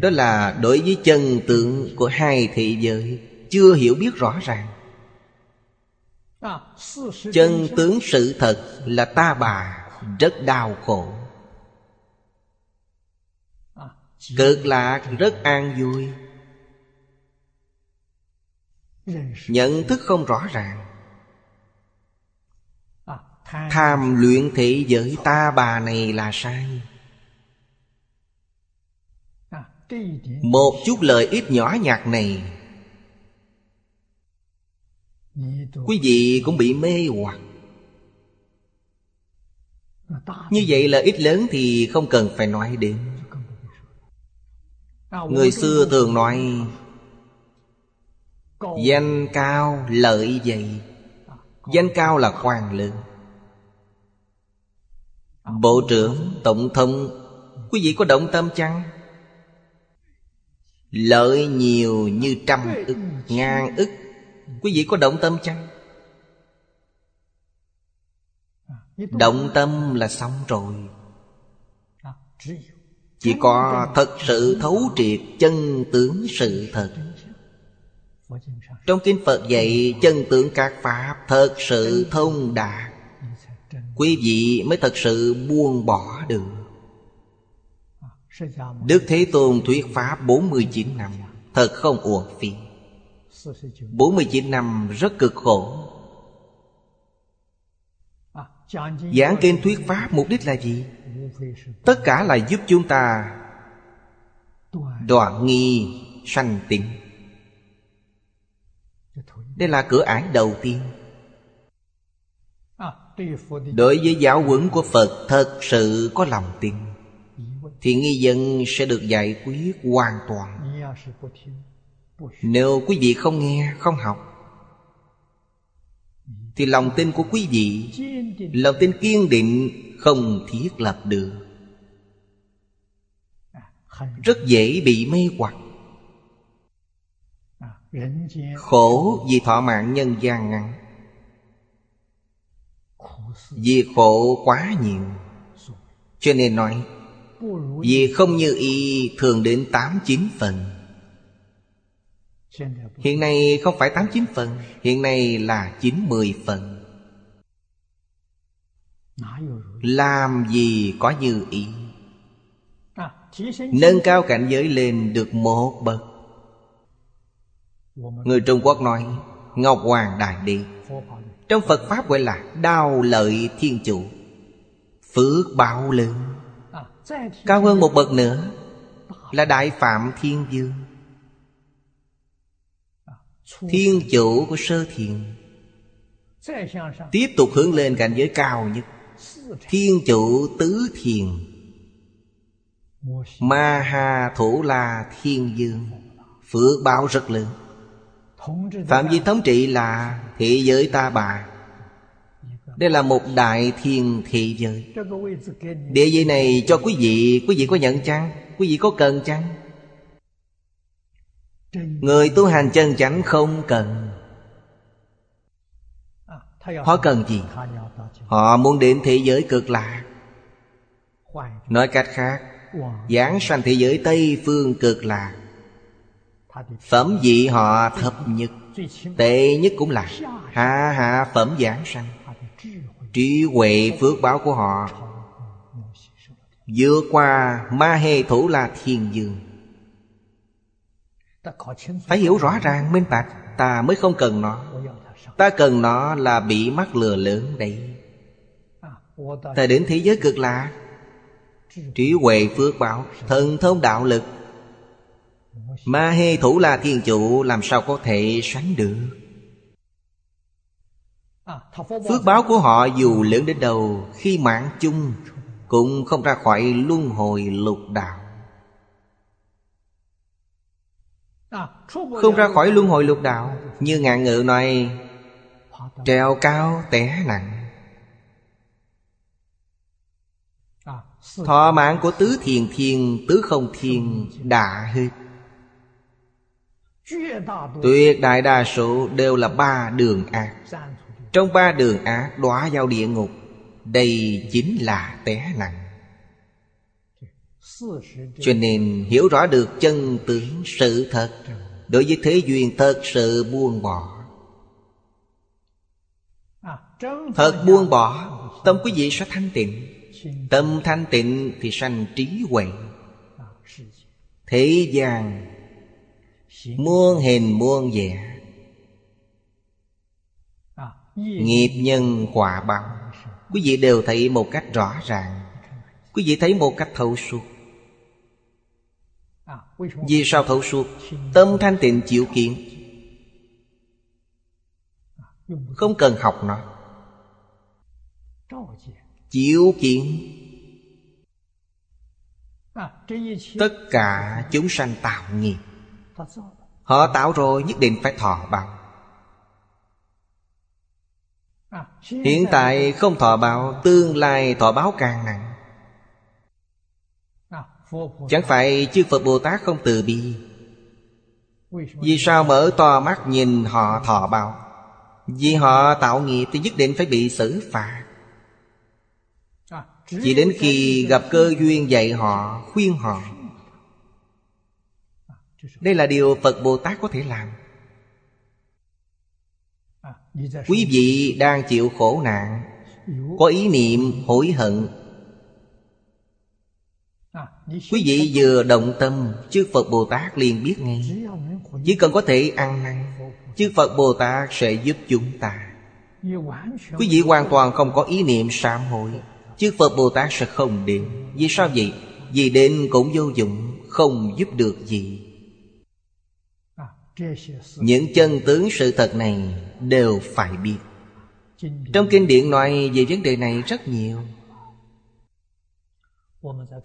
Đó là đối với chân tượng của hai thị giới Chưa hiểu biết rõ ràng. Chân tướng sự thật là ta bà Rất đau khổ. Cực lạc rất an vui nhận thức không rõ ràng. Tham luyện thị giới ta bà này là sai. Một chút lợi ích nhỏ nhặt này, quý vị cũng bị mê hoặc. Như vậy lợi ích lớn thì không cần phải nói đến. Người xưa thường nói Danh cao lợi dậy Danh cao là hoàng lượng. Bộ trưởng, tổng thống Quý vị có động tâm chăng? Lợi nhiều như trăm ức, ngàn ức. Quý vị có động tâm chăng? Động tâm là xong rồi. Chỉ có thật sự thấu triệt chân tướng sự thật. Trong kinh Phật dạy, chân tướng các Pháp Thật sự thông đạt. Quý vị mới thật sự buông bỏ được. Đức Thế Tôn thuyết Pháp 49 năm, Thật không uổng phí. 49 năm rất cực khổ. Giảng kinh thuyết Pháp mục đích là gì? Tất cả là giúp chúng ta Đoạn nghi sanh tịnh. Đây là cửa ải đầu tiên. Đối với giáo huấn của Phật thật sự có lòng tin. Thì nghi dân sẽ được giải quyết hoàn toàn. Nếu quý vị không nghe, không học Thì lòng tin của quý vị Lòng tin kiên định không thiết lập được. Rất dễ bị mê hoặc. Khổ vì thọ mạng nhân gian ngắn Vì khổ quá nhiều Cho nên nói Vì không như y thường đến 8-9 phần. Hiện nay không phải 8-9 phần Hiện nay là 9-10 phần. Làm gì có như ý à, Nâng cao cảnh giới lên được một bậc. Người Trung Quốc nói, Ngọc Hoàng Đại Đế Trong Phật Pháp gọi là Đao Lợi Thiên Chủ, Phước Bảo Lớn. Cao hơn một bậc nữa Là Đại Phạm Thiên Dương Thiên Chủ của Sơ Thiền Tiếp tục hướng lên cảnh giới cao nhất. Thiên Chủ Tứ Thiền, Ma ha Thủ La Thiên Dương Phước báo rất lớn. Phạm vi thống trị là thế giới ta bà. Đây là một đại thiên thị giới. Địa vị này cho quý vị Quý vị có nhận chăng? Quý vị có cần chăng? Người tu hành chân chánh không cần. Họ cần gì? Họ muốn đến thế giới cực lạc Nói cách khác Giảng sanh thế giới Tây Phương cực lạc Phẩm vị họ thập nhất Tệ nhất cũng là Hạ hạ phẩm giảng sanh. Trí huệ phước báo của họ. Vừa qua ma hề thủ là thiền dương Phải hiểu rõ ràng, minh bạch, Ta mới không cần nó. Ta cần nó là bị mắc lừa lớn đấy. Ta đến thế giới cực lạ Trí huệ phước báo, Thần thông đạo lực Ma hê thủ là thiên chủ, làm sao có thể sánh được? Phước báo của họ dù lớn đến đâu, Khi mạng chung, Cũng không ra khỏi luân hồi lục đạo. Không ra khỏi luân hồi lục đạo, Như ngạn ngự này Trèo cao té nặng. Thọ mạng của tứ thiền thiên, Tứ không thiên đã hết. Tuyệt đại đa số đều là ba đường ác. Trong ba đường ác đọa vào địa ngục Đây chính là té nặng Cho nên hiểu rõ được chân tướng sự thật Đối với thế duyên thật sự buông bỏ. À, thật buông bỏ Tâm quý vị sẽ thanh tịnh. Tâm thanh tịnh thì sanh trí huệ. À, thế gian muôn hình muôn vẻ. Nghiệp nhân quả báo. Quý vị đều thấy một cách rõ ràng. Quý vị thấy một cách thấu suốt. Vì sao thấu suốt? Tâm thanh tịnh chịu kiện không cần học nó. Chịu kiện tất cả chúng sanh tạo nghiệp. Họ tạo rồi nhất định phải thọ báo. Hiện tại không thọ báo Tương lai thọ báo càng nặng. Chẳng phải chư Phật Bồ Tát không từ bi. Vì sao mở to mắt nhìn họ thọ báo? Vì họ tạo nghiệp thì nhất định phải bị xử phạt. Chỉ đến khi gặp cơ duyên dạy họ, khuyên họ đây là điều Phật Bồ Tát có thể làm. Quý vị đang chịu khổ nạn Có ý niệm hối hận. Quý vị vừa động tâm Chư Phật Bồ Tát liền biết ngay. Chỉ cần có thể ăn năn Chư Phật Bồ Tát sẽ giúp chúng ta. Quý vị hoàn toàn không có ý niệm sám hối. Chư Phật Bồ Tát sẽ không đến. Vì sao vậy? Vì đến cũng vô dụng Không giúp được gì những chân tướng sự thật này đều phải biết. Trong kinh điển nói về vấn đề này rất nhiều.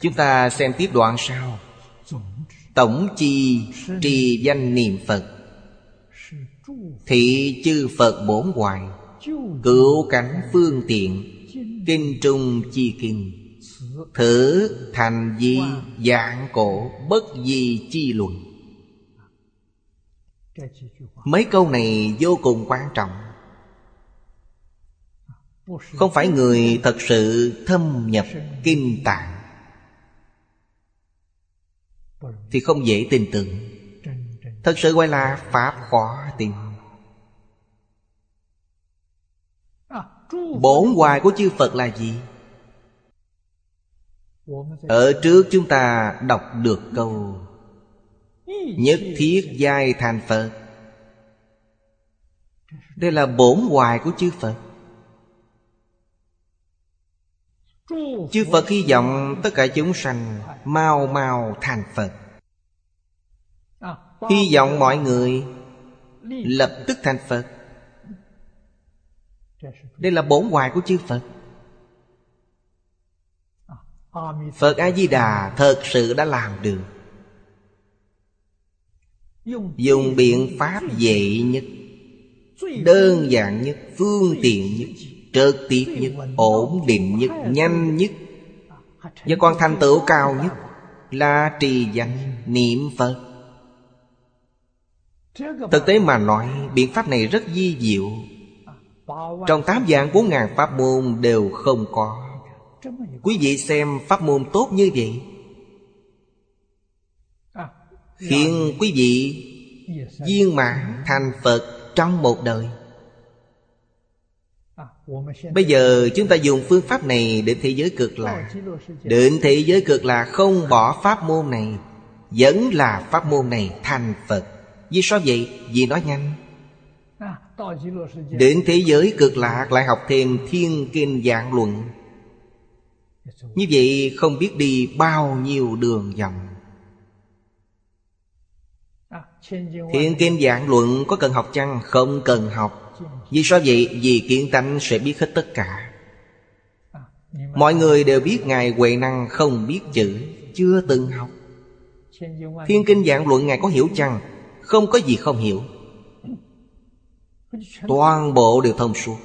Chúng ta xem tiếp đoạn sau. Tổng chi trì danh niệm phật. Thị chư phật bổn hoài. Cửu cảnh phương tiện. Kinh trung chi kinh. Thử thành di dạng cổ bất di chi luận mấy câu này vô cùng quan trọng. Không phải người thật sự thâm nhập kinh tạng thì không dễ tin tưởng. Thật sự gọi là pháp khó tin bổn hoài của chư phật là gì? Ở trước chúng ta đọc được câu Nhất thiết giai thành Phật. Đây là bổn hoài của chư Phật. Chư Phật hy vọng tất cả chúng sanh Mau mau thành Phật. Hy vọng mọi người Lập tức thành Phật. Đây là bổn hoài của chư Phật. Phật A Di Đà thật sự đã làm được dùng biện pháp dễ nhất đơn giản nhất phương tiện nhất trực tiếp nhất ổn định nhất nhanh nhất. và còn thành tựu cao nhất là trì danh niệm phật. Thực tế mà nói biện pháp này rất di diệu. trong tám dạng bốn ngàn pháp môn đều không có. Quý vị xem pháp môn tốt như vậy khiến quý vị viên mãn thành phật trong một đời. Bây giờ chúng ta dùng phương pháp này đến thế giới cực là, đến thế giới cực là không bỏ pháp môn này vẫn là pháp môn này thành phật. Vì sao vậy? Vì nó nhanh. Đến thế giới cực lạc lại học thêm thiên kinh giảng luận. Như vậy không biết đi bao nhiêu đường vòng. Hiện kim giảng luận có cần học chăng? Không cần học. Vì sao vậy? Vì kiến tánh sẽ biết hết tất cả. Mọi người đều biết Ngài Huệ Năng không biết chữ Chưa từng học. Thiên kinh giảng luận Ngài có hiểu chăng? Không có gì không hiểu. Toàn bộ đều thông suốt.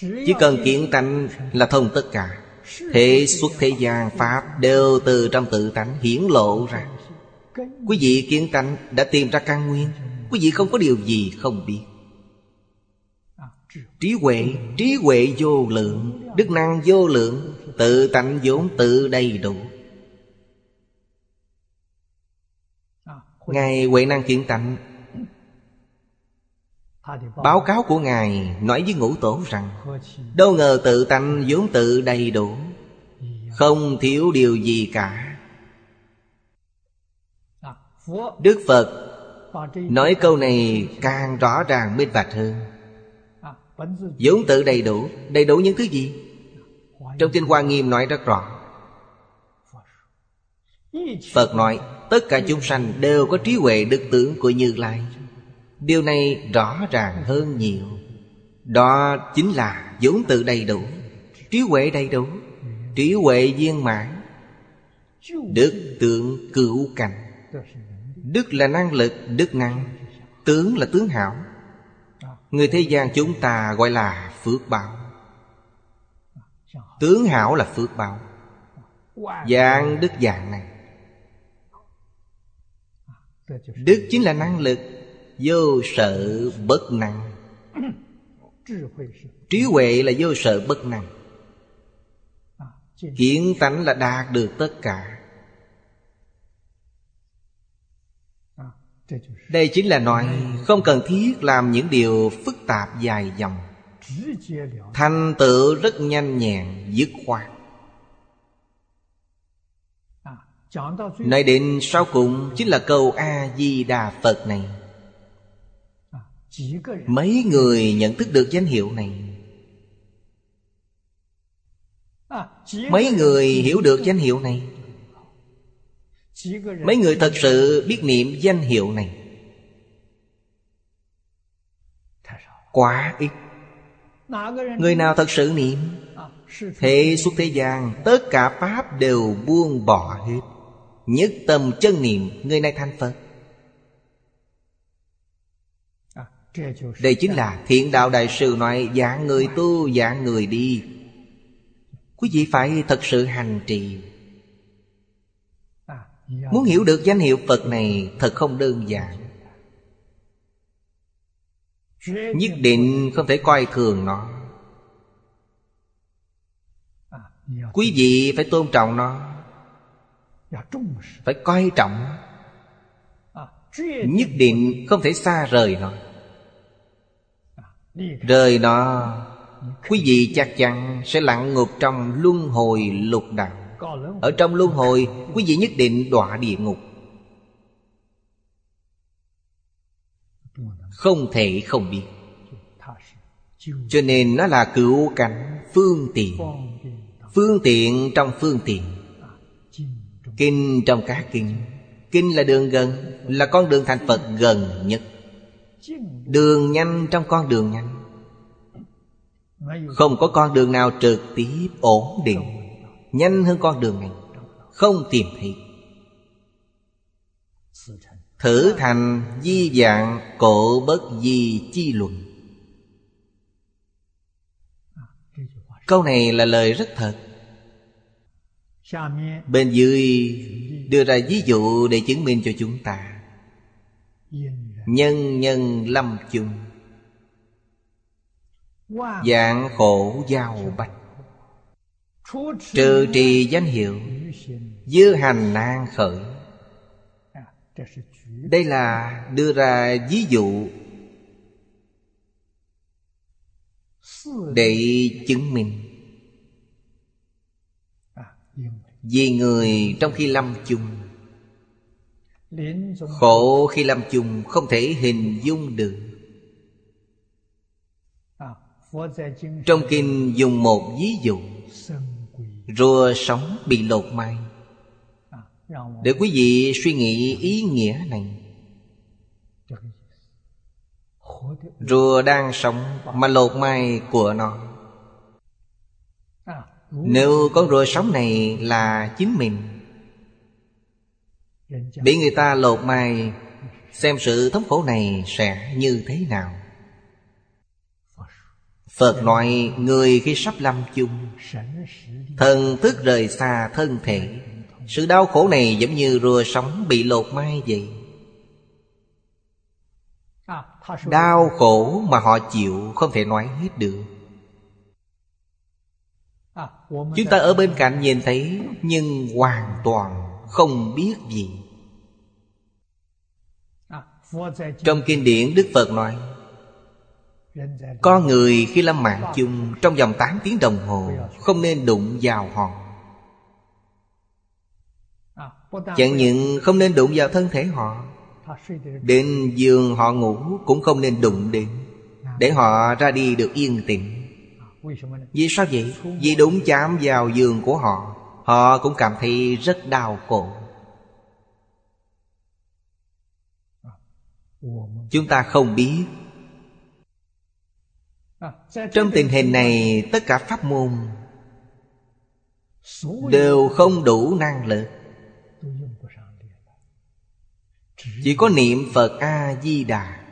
Chỉ cần kiến tánh là thông tất cả. Thế xuất thế gian Pháp đều từ trong tự tánh hiển lộ ra. Quý vị kiến tánh đã tìm ra căn nguyên. Quý vị không có điều gì không biết. Trí huệ, trí huệ vô lượng Đức năng vô lượng Tự tánh vốn tự đầy đủ. Ngài huệ năng kiến tánh. Báo cáo của Ngài nói với ngũ tổ rằng Đâu ngờ tự tánh vốn tự đầy đủ. Không thiếu điều gì cả đức phật nói câu này càng rõ ràng minh bạch hơn. Vốn tự đầy đủ đầy đủ những thứ gì? Trong kinh hoa nghiêm nói rất rõ. Phật nói, tất cả chúng sanh đều có trí huệ đức tưởng của như lai. Điều này rõ ràng hơn nhiều. Đó chính là vốn tự đầy đủ, trí huệ đầy đủ, trí huệ viên mãn, đức tượng cửu cảnh đức là năng lực, đức năng. Tướng là tướng hảo. Người thế gian chúng ta gọi là phước báo. Tướng hảo là phước báo. Dạng đức dạng này. Đức chính là năng lực, vô sợ bất năng. Trí huệ là vô sợ bất năng. Kiến tánh là đạt được tất cả. đây chính là nói không cần thiết làm những điều phức tạp dài dòng. thành tựu rất nhanh nhẹn dứt khoát. Nói đến sau cùng chính là câu A-di-đà Phật này. Mấy người nhận thức được danh hiệu này. Mấy người hiểu được danh hiệu này. Mấy người thật sự biết niệm danh hiệu này? Quá ít. Người nào thật sự niệm? Thế suốt thế gian Tất cả Pháp đều buông bỏ hết. Nhất tâm chân niệm Người này thành Phật. Đây chính là thiện đạo đại sư nói Dạng người tu, dạng người đi. Quý vị phải thật sự hành trì. Muốn hiểu được danh hiệu Phật này thật không đơn giản. Nhất định không thể coi thường nó. Quý vị phải tôn trọng nó. Phải coi trọng. Nhất định không thể xa rời nó. Rời nó Quý vị chắc chắn sẽ lặn ngục trong luân hồi lục đạo. Ở trong luân hồi, Quý vị nhất định đọa địa ngục. Không thể không biết. Cho nên nó là cựu cảnh phương tiện. Phương tiện trong phương tiện. Kinh trong các kinh. Kinh là đường gần, Là con đường thành Phật gần nhất. Đường nhanh trong con đường nhanh. Không có con đường nào trực tiếp ổn định nhanh hơn con đường này. Không tìm thấy. Thử thành di dạng cổ bất di chi luận. Câu này là lời rất thật. Bên dưới đưa ra ví dụ để chứng minh cho chúng ta. Nhân nhân lâm chung. Dạng khổ giao bạch. Trừ trì danh hiệu, Dư hành nan khởi. Đây là đưa ra ví dụ Để chứng minh. Vì người trong khi lâm chung, Khổ khi lâm chung không thể hình dung được. Trong kinh dùng một ví dụ Rùa sống bị lột mai. Để quý vị suy nghĩ ý nghĩa này. Rùa đang sống mà lột mai của nó. Nếu con rùa sống này là chính mình, Bị người ta lột mai, Xem sự thống khổ này sẽ như thế nào. Phật nói, người khi sắp lâm chung Thần thức rời xa thân thể, Sự đau khổ này giống như rùa sống bị lột mai vậy. Đau khổ mà họ chịu không thể nói hết được. Chúng ta ở bên cạnh nhìn thấy, Nhưng hoàn toàn không biết gì. Trong kinh điển Đức Phật nói con người khi lâm mạng chung Trong vòng 8 tiếng đồng hồ Không nên đụng vào họ. Chẳng những không nên đụng vào thân thể họ Đến giường họ ngủ cũng không nên đụng đến Để họ ra đi được yên tĩnh. Vì sao vậy? Vì đụng chạm vào giường của họ Họ cũng cảm thấy rất đau khổ. Chúng ta không biết trong tình hình này, tất cả pháp môn Đều không đủ năng lực. Chỉ có niệm Phật A-di-đà.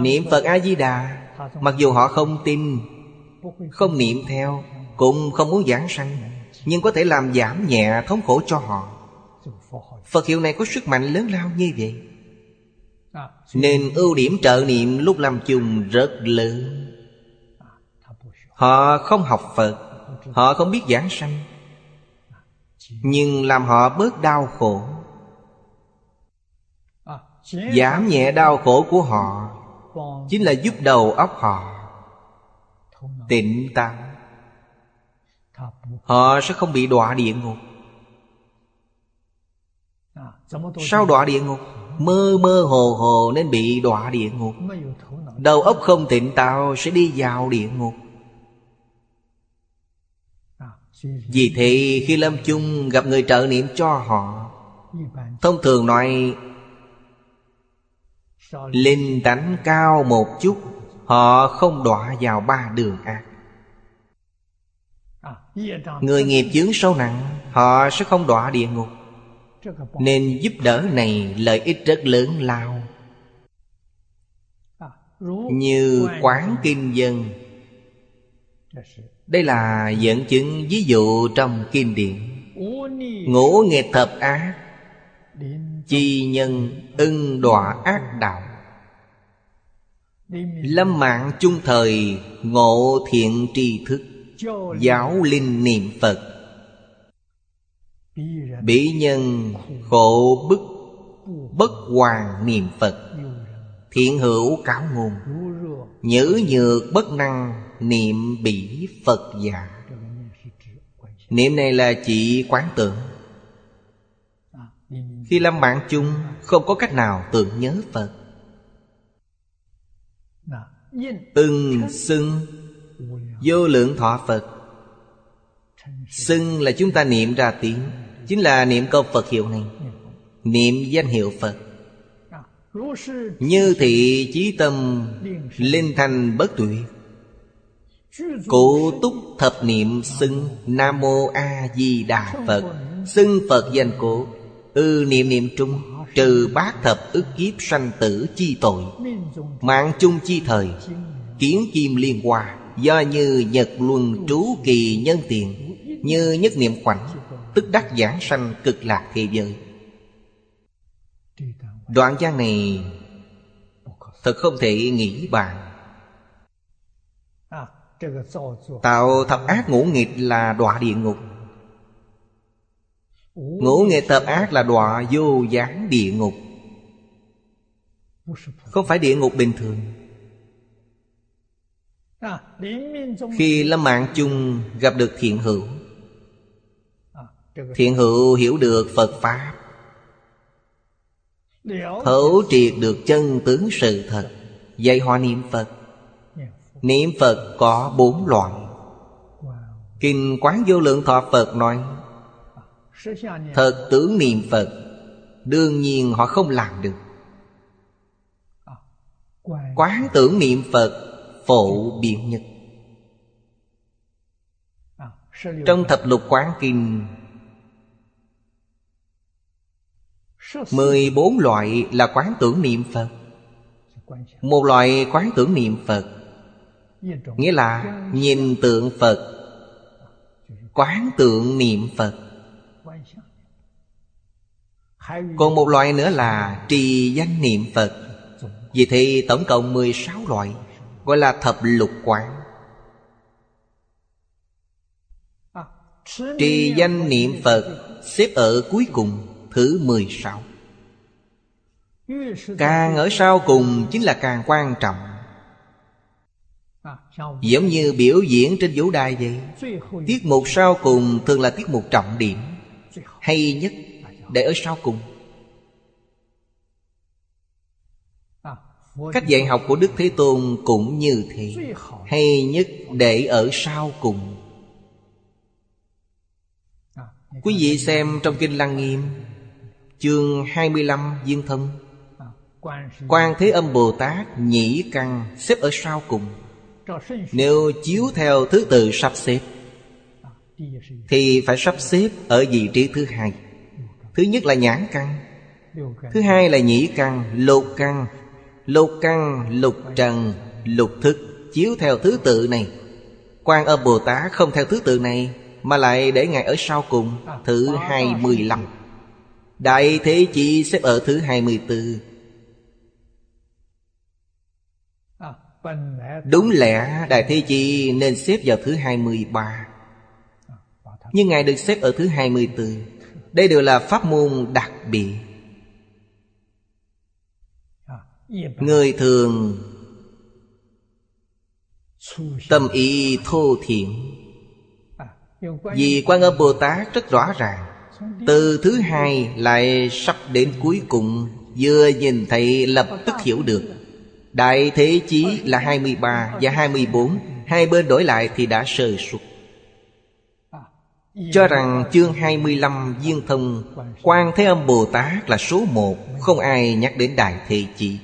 Niệm Phật A-di-đà, Mặc dù họ không tin, Không niệm theo, Cũng không muốn giảng sanh, Nhưng có thể làm giảm nhẹ thống khổ cho họ. Phật hiệu này có sức mạnh lớn lao như vậy. Nên ưu điểm trợ niệm lúc làm chung rất lớn. Họ không học Phật, Họ không biết giảng sanh. Nhưng làm họ bớt đau khổ. Giảm nhẹ đau khổ của họ Chính là giúp đầu óc họ Tịnh tâm Họ sẽ không bị đọa địa ngục. Sao đọa địa ngục? mơ mơ hồ hồ nên bị đọa địa ngục. Đầu óc không tịnh tạo sẽ đi vào địa ngục. Vì thế, khi lâm chung gặp người trợ niệm cho họ, thông thường nói, linh tánh cao một chút, họ không đọa vào ba đường ác. Người nghiệp chướng sâu nặng, họ sẽ không đọa địa ngục nên giúp đỡ này lợi ích rất lớn lao. Như quán kinh dân. Đây là dẫn chứng ví dụ trong kinh điển. Ngũ nghịch thập ác. Chi nhân ưng đọa ác đạo. Lâm mạng chung thời ngộ thiện tri thức. Giáo linh niệm phật bị nhân khổ bức, Bất hoàng niệm Phật. Thiện hữu cáo ngôn Nhữ nhược bất năng Niệm bỉ Phật giả. Niệm này là chỉ quán tưởng. Khi lâm mạng chung, Không có cách nào tưởng nhớ Phật. Ưng xưng, Vô lượng thọ Phật. Xưng là chúng ta niệm ra tiếng. Chính là niệm câu Phật hiệu này. Niệm danh hiệu Phật. Như thị chí tâm Linh thành bất tuyệt Cụ túc thập niệm xưng Nam Mô A Di Đà Phật, Xưng Phật danh cổ. Ư niệm niệm trung, Trừ bát thập ức kiếp sanh tử chi tội, Mạng chung chi thời, Kiến kim liên hòa Do như nhật luân trú kỳ nhân tiện Như nhất niệm khoảnh tức đắc giảng sanh cực lạc thế giới. Đoạn văn này thật không thể nghĩ bàn. Tạo thập ác ngũ nghịch là đọa địa ngục. Ngũ nghịch thập ác là đọa vô gián địa ngục. Không phải địa ngục bình thường. Khi lâm mạng chung gặp được thiện hữu thiện hữu hiểu được phật pháp. Thấu triệt được chân tướng sự thật. Dạy họ niệm phật. Niệm phật có bốn loại. Kinh quán vô lượng thọ phật nói thật tưởng niệm phật đương nhiên họ không làm được. Quán tưởng niệm phật phổ biến nhất. Trong thập lục quán kinh mười bốn loại là quán tưởng niệm Phật. Một loại quán tưởng niệm Phật, Nghĩa là nhìn tượng Phật, Quán tượng niệm Phật. Còn một loại nữa là trì danh niệm Phật. Vì thì tổng cộng 16 loại, Gọi là thập lục quán. Trì danh niệm Phật xếp ở cuối cùng thứ 16 Càng ở sau cùng chính là càng quan trọng. Giống như biểu diễn trên vũ đài vậy Tiết mục sau cùng thường là tiết mục trọng điểm Hay nhất để ở sau cùng. Cách dạy học của Đức Thế Tôn cũng như thế Hay nhất để ở sau cùng. Quý vị xem trong Kinh Lăng Nghiêm Chương 25 Duyên Thân. Quan Thế Âm Bồ Tát nhĩ căn xếp ở sau cùng. Nếu chiếu theo thứ tự sắp xếp à, Thì phải sắp xếp ở vị trí thứ hai. Thứ nhất là nhãn căn Thứ hai là nhĩ căn, lục căn. Lục căn, lục trần, lục thức Chiếu theo thứ tự này. Quan Âm Bồ Tát không theo thứ tự này Mà lại để Ngài ở sau cùng à, Thứ hai mươi lăm. Đại Thế Chi xếp ở thứ 24 Đúng lẽ Đại Thế Chi nên xếp vào thứ 23 Nhưng Ngài được xếp ở thứ 24 Đây đều là pháp môn đặc biệt. Người thường Tâm ý thô thiện Vì quan âm Bồ Tát rất rõ ràng. Từ thứ hai lại sắp đến cuối cùng, Vừa nhìn thấy lập tức hiểu được. Đại thế chí là 23 và 24 Hai bên đổi lại thì đã sơ sụt Cho rằng chương 25 viên thông quan Thế Âm Bồ Tát là số 1 Không ai nhắc đến Đại Thế Chí.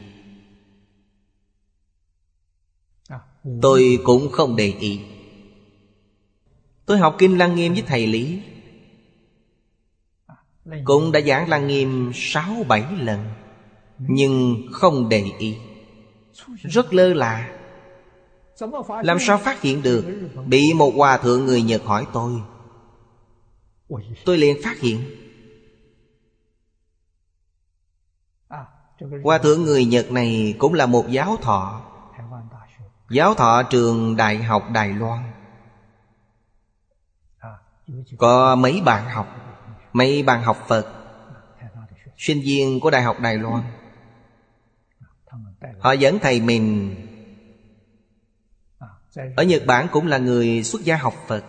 Tôi cũng không đề ý. Tôi học Kinh Lăng Nghiêm với thầy Lý. Cũng đã giảng Lăng Nghiêm sáu bảy lần Nhưng không để ý Rất lơ là. Làm sao phát hiện được? Bị một hòa thượng người Nhật hỏi tôi. Tôi liền phát hiện. Hòa thượng người Nhật này cũng là một giáo thọ. Giáo thọ trường Đại học Đài Loan. Có mấy bạn học Mấy bạn học Phật, Sinh viên của Đại học Đài Loan. Họ dẫn thầy mình. Ở Nhật Bản cũng là người xuất gia học Phật.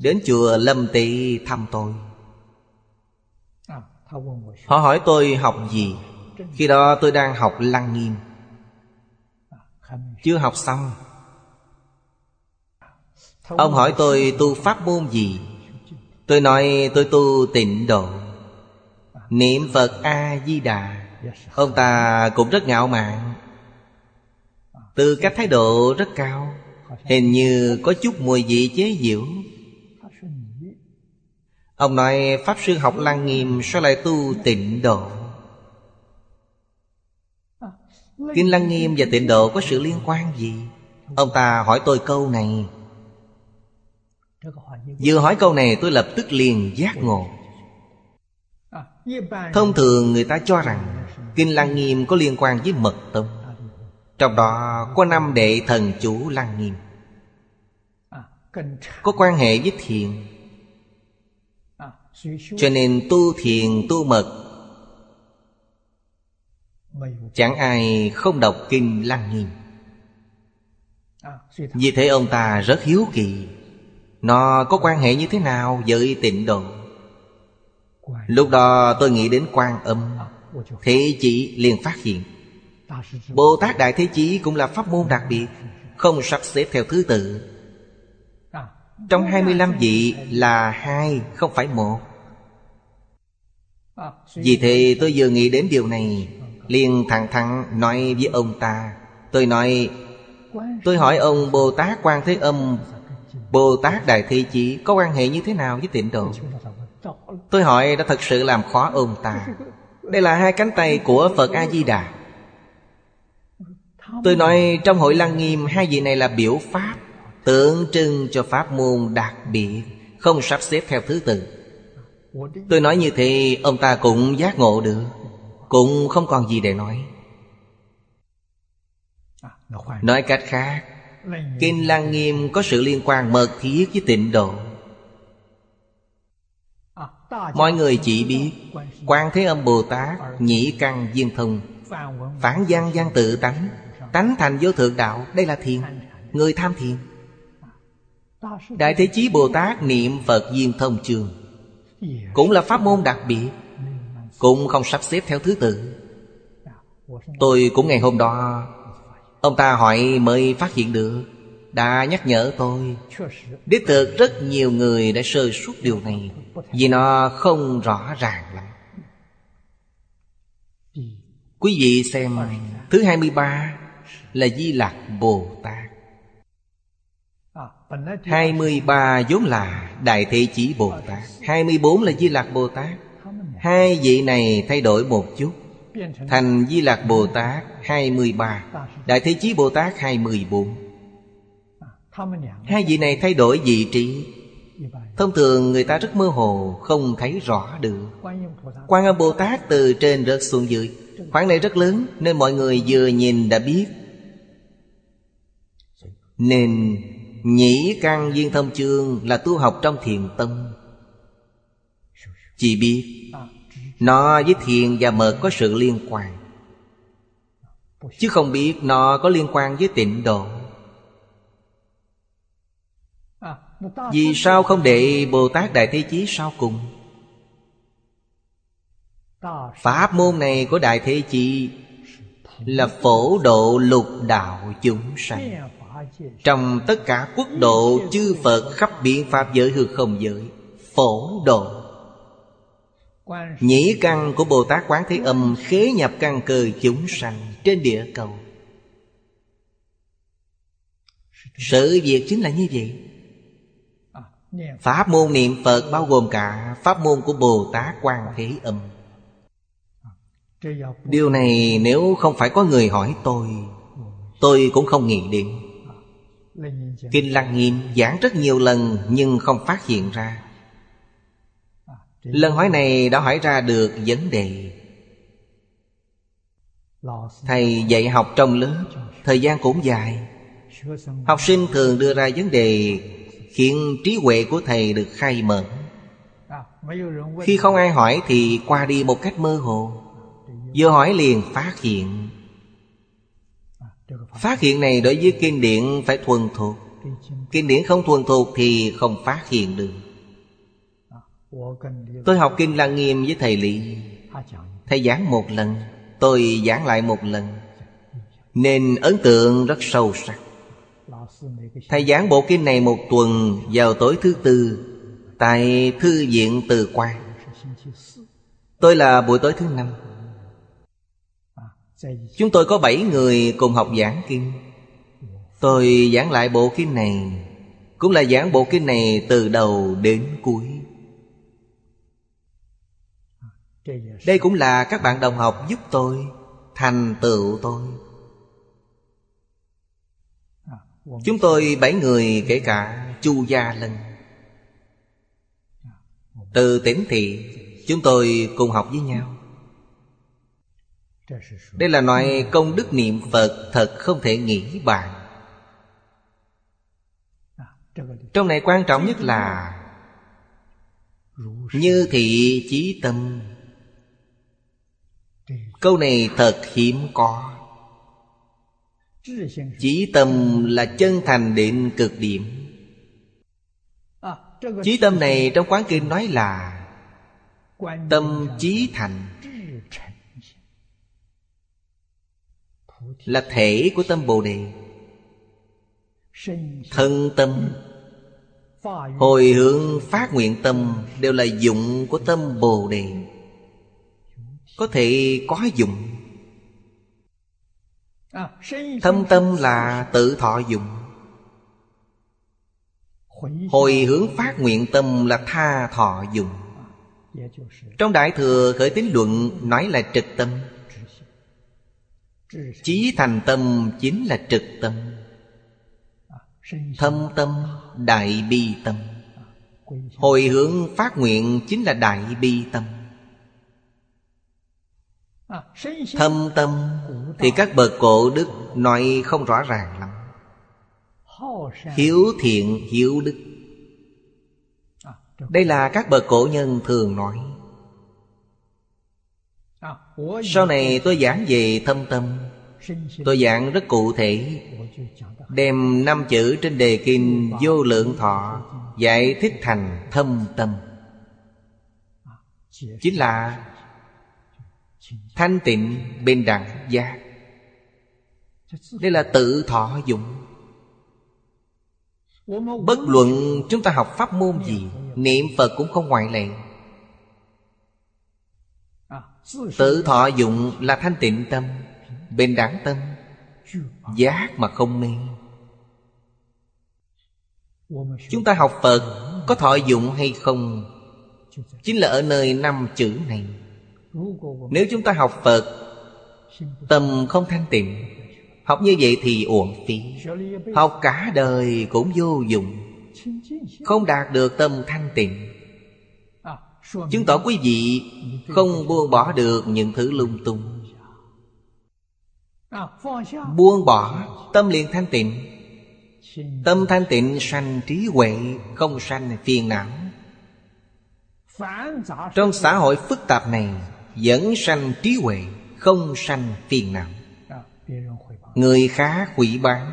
Đến chùa Lâm Tị thăm tôi. Họ hỏi tôi học gì. Khi đó tôi đang học Lăng Nghiêm. Chưa học xong. Ông hỏi tôi tu pháp môn gì? Tôi nói, tôi tu tịnh độ, Niệm Phật A-di-đà, Ông ta cũng rất ngạo mạn. Từ cách thái độ rất cao, Hình như có chút mùi vị chế diễu Ông nói, Pháp Sư học Lăng Nghiêm Sao lại tu tịnh độ? Kinh Lăng Nghiêm và tịnh độ có sự liên quan gì? Ông ta hỏi tôi câu này. Vừa hỏi câu này, tôi lập tức liền giác ngộ. Thông thường người ta cho rằng, Kinh Lăng Nghiêm có liên quan với mật tông. Trong đó có năm đệ thần chủ Lăng Nghiêm. Có quan hệ với thiền. Cho nên tu thiền, tu mật, Chẳng ai không đọc Kinh Lăng Nghiêm. Vì thế ông ta rất hiếu kỳ. Nó có quan hệ như thế nào với tịnh độ? Lúc đó tôi nghĩ đến quan âm. Thế chỉ liền phát hiện. Bồ Tát Đại Thế Chí cũng là pháp môn đặc biệt Không sắp xếp theo thứ tự. Trong 25 vị là hai không phải một. Vì thế tôi vừa nghĩ đến điều này liền thẳng thắn nói với ông ta. Tôi nói Tôi hỏi ông Bồ Tát Quan Thế Âm Bồ Tát Đại Thế Chí Có quan hệ như thế nào với tịnh độ Tôi hỏi, đã thật sự làm khó ông ta. Đây là hai cánh tay của Phật A-di-đà. Tôi nói, trong hội Lăng Nghiêm, Hai vị này là biểu pháp, Tượng trưng cho pháp môn đặc biệt, Không sắp xếp theo thứ tự. Tôi nói như thế, Ông ta cũng giác ngộ được, Cũng không còn gì để nói. Nói cách khác Kinh Lăng Nghiêm có sự liên quan mật thiết với tịnh độ. Mọi người chỉ biết Quan Thế Âm Bồ Tát, Nhĩ Căn diên Thông Phản văn văn tự tánh Tánh thành vô thượng đạo, Đây là thiền, Người tham thiền. Đại Thế Chí Bồ Tát niệm Phật diên Thông Trường Cũng là pháp môn đặc biệt, Cũng không sắp xếp theo thứ tự. Tôi cũng ngày hôm đó Ông ta hỏi mới phát hiện được. Đã nhắc nhở tôi. Đích thực rất nhiều người đã sơ suốt điều này, Vì nó không rõ ràng lắm. Quý vị xem, Thứ 23 là Di Lạc Bồ Tát. 23 vốn là Đại thị chỉ Bồ Tát. 24 là Di Lạc Bồ Tát. Hai vị này thay đổi một chút. Thành Di Lạc Bồ Tát 23 Đại Thế Chí Bồ Tát 24 Hai vị này thay đổi vị trí. Thông thường người ta rất mơ hồ, Không thấy rõ được. Quan âm Bồ Tát từ trên rớt xuống dưới. Khoảng này rất lớn, Nên mọi người vừa nhìn đã biết. Nên Nhĩ căn viên thông chương Là tu học trong thiền tâm Chỉ biết nó với thiền và mật có sự liên quan. Chứ không biết nó có liên quan với tịnh độ. Vì sao không để Bồ Tát Đại Thế Chí sau cùng? Pháp môn này của Đại Thế Chí Là phổ độ lục đạo chúng sanh. Trong tất cả quốc độ chư Phật khắp biện pháp giới hư không giới, Phổ độ. Nhĩ căn của Bồ Tát Quán Thế Âm khế nhập căn cơ chúng sanh trên địa cầu. Sự việc chính là như vậy. Pháp môn niệm Phật bao gồm cả Pháp môn của Bồ Tát Quan Thế Âm. Điều này nếu không phải có người hỏi tôi Tôi cũng không nghĩ đến. Kinh Lăng Nghiêm giảng rất nhiều lần Nhưng không phát hiện ra. Lần hỏi này đã hỏi ra được vấn đề. Thầy dạy học trong lớp Thời gian cũng dài. Học sinh thường đưa ra vấn đề Khiến trí huệ của thầy được khai mở. Khi không ai hỏi thì qua đi một cách mơ hồ. Vừa hỏi liền phát hiện. Phát hiện này đối với kinh điển phải thuần thuộc. Kinh điển không thuần thuộc thì không phát hiện được. Tôi học Kinh Lăng Nghiêm với thầy Lý. Thầy giảng một lần, Tôi giảng lại một lần. Nên ấn tượng rất sâu sắc. Thầy giảng bộ kinh này một tuần, vào tối thứ tư, Tại Thư viện Từ Quang. Tôi là buổi tối thứ năm. Chúng tôi có bảy người cùng học giảng kinh. Tôi giảng lại bộ kinh này, Cũng là giảng bộ kinh này từ đầu đến cuối đây cũng là các bạn đồng học giúp tôi thành tựu tôi. Chúng tôi bảy người kể cả chu gia lân. Từ tỉnh thị, chúng tôi cùng học với nhau. Đây là loại công đức niệm phật thật không thể nghĩ bàn. Trong này quan trọng nhất là như thị chí tâm câu này thật hiếm có. Chí tâm là chân thành đến cực điểm. Chí tâm này trong quán kinh nói là tâm chí thành. Là thể của tâm bồ đề. Thân tâm, hồi hướng phát nguyện tâm đều là dụng của tâm bồ đề có thể có dụng thâm tâm là tự thọ dụng hồi hướng phát nguyện tâm là tha thọ dụng trong đại thừa khởi tín luận nói là trực tâm. Chí thành tâm chính là trực tâm. Thâm tâm đại bi tâm. Hồi hướng phát nguyện chính là đại bi tâm. Thâm tâm thì các bậc cổ đức nói không rõ ràng lắm. Hiếu thiện hiếu đức. Đây là các bậc cổ nhân thường nói. Sau này tôi giảng về thâm tâm. Tôi giảng rất cụ thể. Đem năm chữ trên đề kinh vô lượng thọ Giải thích thành thâm tâm. Chính là Thanh tịnh bên đẳng giác Đây là tự thọ dụng. Bất luận chúng ta học pháp môn gì, Niệm Phật cũng không ngoại lệ. Tự thọ dụng là thanh tịnh tâm, Bên đẳng tâm, Giác mà không mê. Chúng ta học Phật Có thọ dụng hay không? Chính là ở nơi năm chữ này. Nếu chúng ta học Phật, Tâm không thanh tịnh, Học như vậy thì uổng phí. Học cả đời cũng vô dụng, Không đạt được tâm thanh tịnh. Chứng tỏ quý vị không buông bỏ được những thứ lung tung. Buông bỏ tâm liền thanh tịnh. Tâm thanh tịnh sanh trí huệ, Không sanh phiền não. Trong xã hội phức tạp này Dẫn sanh trí huệ, Không sanh phiền não. Người khá hủy bán.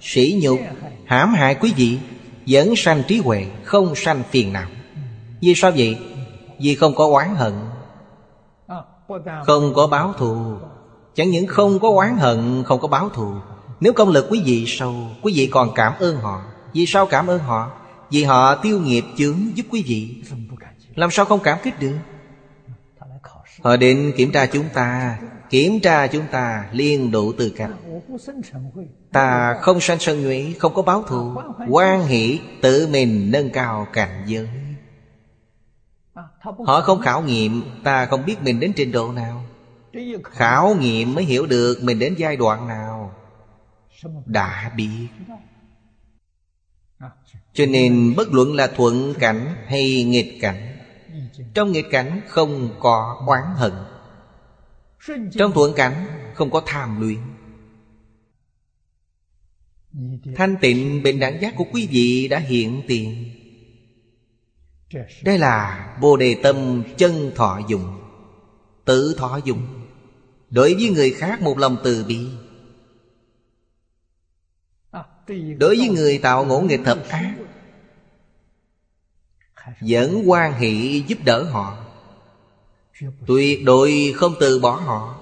Sỉ nhục, Hãm hại quý vị Dẫn sanh trí huệ, Không sanh phiền não. Vì sao vậy? Vì không có oán hận. Không có báo thù. Chẳng những không có oán hận, Không có báo thù. Nếu công lực quý vị sâu, Quý vị còn cảm ơn họ. Vì sao cảm ơn họ? Vì họ tiêu nghiệp chướng giúp quý vị. Làm sao không cảm kích được? Họ đến kiểm tra chúng ta, Kiểm tra chúng ta liên đủ tư cách. Ta không sanh sân nhuệ Không có báo thù quan hỷ, tự mình nâng cao cảnh giới. Họ không khảo nghiệm, Ta không biết mình đến trình độ nào. Khảo nghiệm mới hiểu được Mình đến giai đoạn nào. Đã biết. Cho nên bất luận là thuận cảnh hay nghịch cảnh trong nghịch cảnh không có oán hận. Trong thuận cảnh không có tham luyện Thanh tịnh bình đẳng giác của quý vị đã hiện tiền. Đây là Bồ Đề Tâm chân thọ dụng, Tự thọ dụng. Đối với người khác một lòng từ bi. Đối với người tạo ngỗ nghịch thập ác vẫn quan hệ giúp đỡ họ. Tuyệt đối không từ bỏ họ.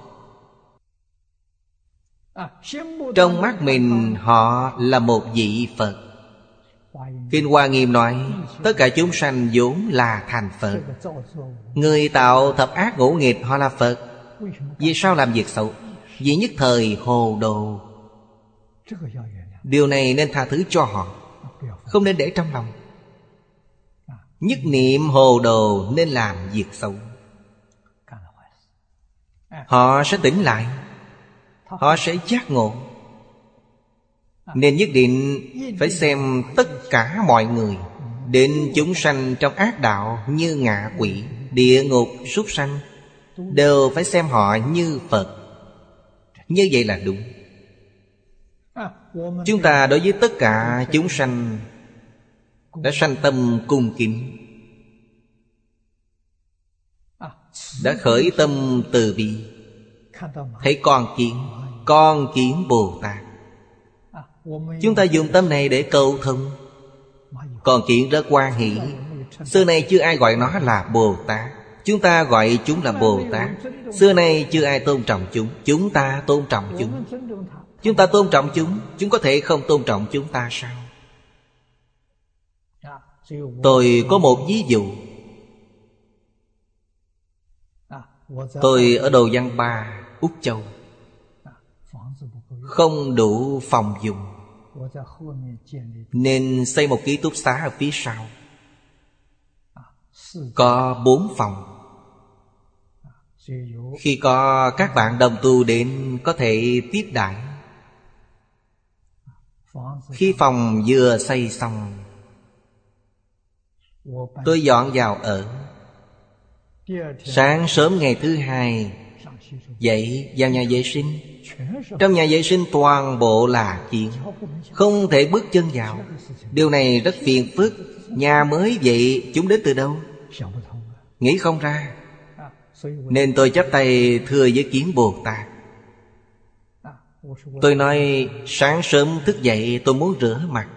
Trong mắt mình họ là một vị Phật. Kinh Hoa Nghiêm nói, Tất cả chúng sanh vốn là thành Phật. Người tạo thập ác ngũ nghịch họ là Phật. Vì sao làm việc xấu? Vì nhất thời hồ đồ. Điều này nên tha thứ cho họ, Không nên để trong lòng. Nhất niệm hồ đồ nên làm việc xấu. Họ sẽ tỉnh lại, Họ sẽ giác ngộ. Nên nhất định phải xem tất cả mọi người Đến chúng sanh trong ác đạo như ngạ quỷ, Địa ngục, súc sanh, Đều phải xem họ như Phật. Như vậy là đúng. Chúng ta đối với tất cả chúng sanh đã sanh tâm cung kính. Đã khởi tâm từ bi. Thấy con kiến con kiến bồ tát. Chúng ta dùng tâm này để cầu thông con kiến rất quan hỷ. Xưa nay chưa ai gọi nó là bồ tát. Chúng ta gọi chúng là bồ tát. Xưa nay chưa ai tôn trọng chúng. Chúng ta tôn trọng chúng. Chúng ta tôn trọng chúng. Chúng có thể không tôn trọng chúng ta sao? Tôi có một ví dụ. Tôi ở đầu văn ba, Úc Châu. Không đủ phòng dùng. Nên xây một ký túc xá ở phía sau. Có bốn phòng. Khi có các bạn đồng tu đến, Có thể tiếp đại Khi phòng vừa xây xong Tôi dọn vào ở. Sáng sớm ngày thứ hai, Dậy vào nhà vệ sinh. Trong nhà vệ sinh toàn bộ là chuyện Không thể bước chân vào. Điều này rất phiền phức. Nhà mới vậy, chúng đến từ đâu? Nghĩ không ra. Nên tôi chấp tay thưa với kiến Bồ Tát. Tôi nói, sáng sớm thức dậy, tôi muốn rửa mặt.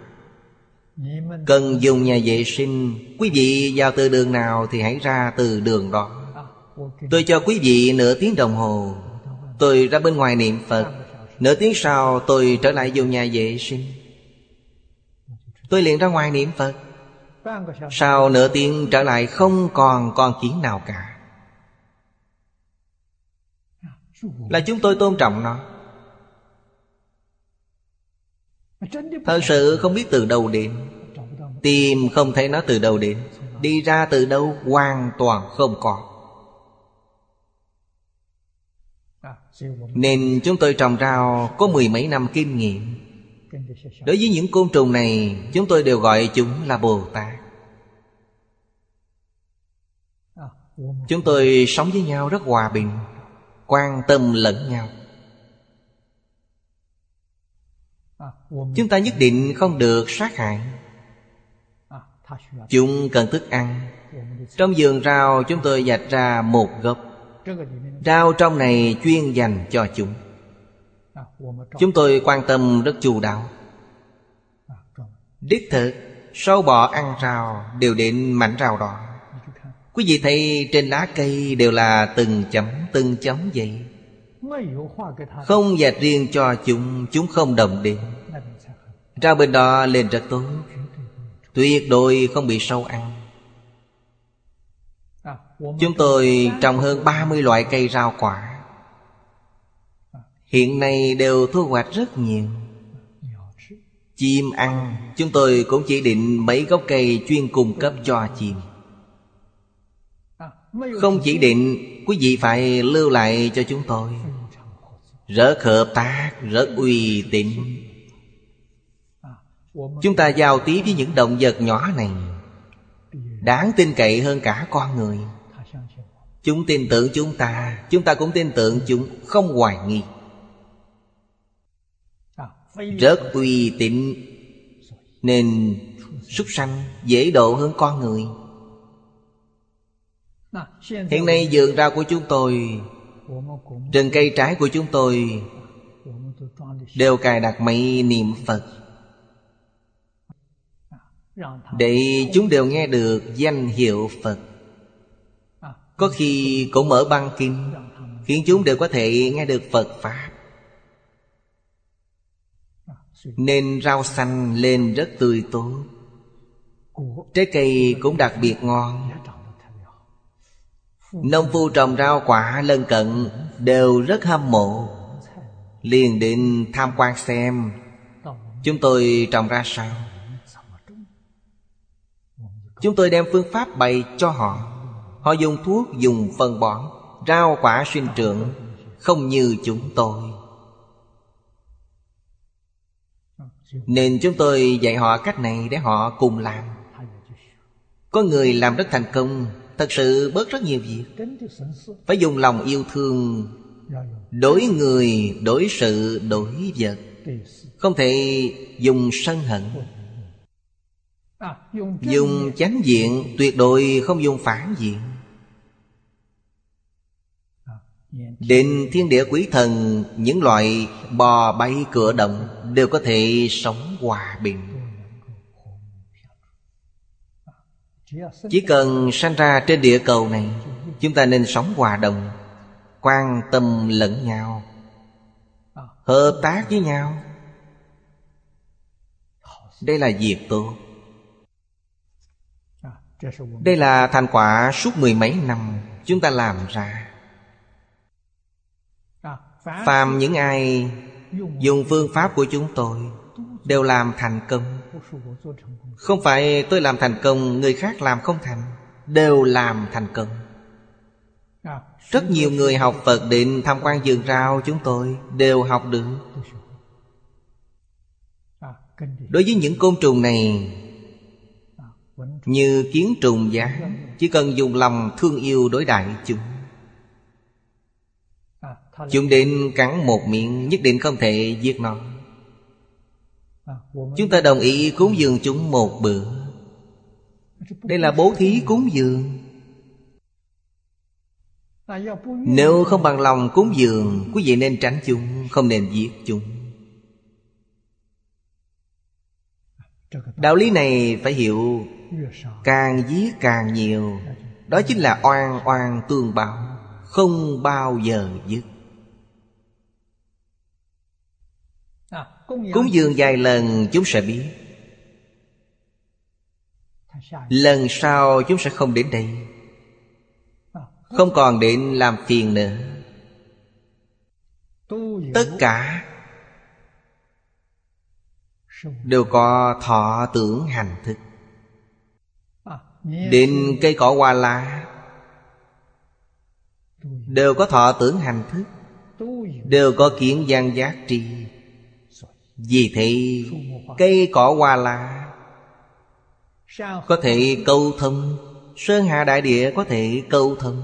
Cần dùng nhà vệ sinh. Quý vị vào từ đường nào thì hãy ra từ đường đó. Tôi cho quý vị nửa tiếng đồng hồ. Tôi ra bên ngoài niệm Phật. Nửa tiếng sau tôi trở lại dùng nhà vệ sinh. Tôi liền ra ngoài niệm Phật. Sau nửa tiếng trở lại không còn con kiến nào cả. Là chúng tôi tôn trọng nó. Thật sự không biết từ đâu đến. Tìm không thấy nó từ đâu đến. Đi ra từ đâu hoàn toàn không có. Nên chúng tôi trồng rau có mười mấy năm kinh nghiệm. Đối với những côn trùng này, Chúng tôi đều gọi chúng là Bồ Tát. Chúng tôi sống với nhau rất hòa bình, Quan tâm lẫn nhau. chúng ta nhất định không được sát hại. Chúng cần thức ăn. Trong vườn rau chúng tôi dạch ra một gốc. Rau trong này chuyên dành cho chúng. Chúng tôi quan tâm rất chu đáo. Đích thực, sâu bọ ăn rau đều đến mảnh rau đó. Quý vị thấy trên lá cây đều là từng chấm từng chấm vậy. Không dạch riêng cho chúng chúng không đồng điện Rau bên đó lên rất tốt. Tuyệt đối không bị sâu ăn. Chúng tôi trồng hơn 30 loại cây rau quả. Hiện nay đều thu hoạch rất nhiều. Chim ăn, Chúng tôi cũng chỉ định mấy gốc cây chuyên cung cấp cho chim. Không chỉ định, Quý vị phải lưu lại cho chúng tôi. Rất hợp tác Rất uy tín. Chúng ta giao tiếp với những động vật nhỏ này. Đáng tin cậy hơn cả con người. Chúng tin tưởng chúng ta Chúng ta cũng tin tưởng chúng Không hoài nghi. Rất uy tín, Nên súc sanh dễ độ hơn con người. Hiện nay vườn rau của chúng tôi, Rừng cây trái của chúng tôi Đều cài đặt mấy niệm Phật. Để chúng đều nghe được danh hiệu Phật. Có khi cũng mở băng kinh, Khiến chúng đều có thể nghe được Phật Pháp. Nên rau xanh lên rất tươi tốt. Trái cây cũng đặc biệt ngon. Nông phu trồng rau quả lân cận Đều rất hâm mộ. Liền định tham quan xem, Chúng tôi trồng ra sao? Chúng tôi đem phương pháp bày cho họ. Họ dùng thuốc, dùng phân bón Rau quả sinh trưởng Không như chúng tôi. Nên chúng tôi dạy họ cách này để họ cùng làm. Có người làm rất thành công Thật sự bớt rất nhiều việc. Phải dùng lòng yêu thương Đối người, đối sự, đối vật. Không thể dùng sân hận. Dùng chánh diện Tuyệt đối không dùng phản diện. Định thiên địa quý thần Những loại bò bay cửa động Đều có thể sống hòa bình. Chỉ cần sanh ra trên địa cầu này Chúng ta nên sống hòa đồng Quan tâm lẫn nhau Hợp tác với nhau. Đây là việc tốt Đây là thành quả suốt mười mấy năm Chúng ta làm ra. Phàm những ai Dùng phương pháp của chúng tôi Đều làm thành công. Không phải tôi làm thành công Người khác làm không thành Đều làm thành công. Rất nhiều người học Phật định tham quan vườn rau chúng tôi Đều học được. Đối với những côn trùng này như kiến trùng giá Chỉ cần dùng lòng thương yêu đối đại chúng. Chúng định cắn một miệng, Nhất định không thể giết nó. Chúng ta đồng ý cúng dường chúng một bữa. Đây là bố thí cúng dường. Nếu không bằng lòng cúng dường, Quý vị nên tránh chúng, Không nên giết chúng. Đạo lý này phải hiểu Càng giết càng nhiều. Đó chính là oan oan tương báo, Không bao giờ dứt. Cúng dường vài lần chúng sẽ biết. Lần sau chúng sẽ không đến đây. Không còn đến làm phiền nữa. Tất cả Đều có thọ tưởng hành thức. Đến cây cỏ hoa lá. Đều có thọ tưởng hành thức. Đều có kiến gian giác tri. Vì thế cây cỏ hoa la Có thể câu thông. Sơn Hạ Đại Địa có thể câu thông.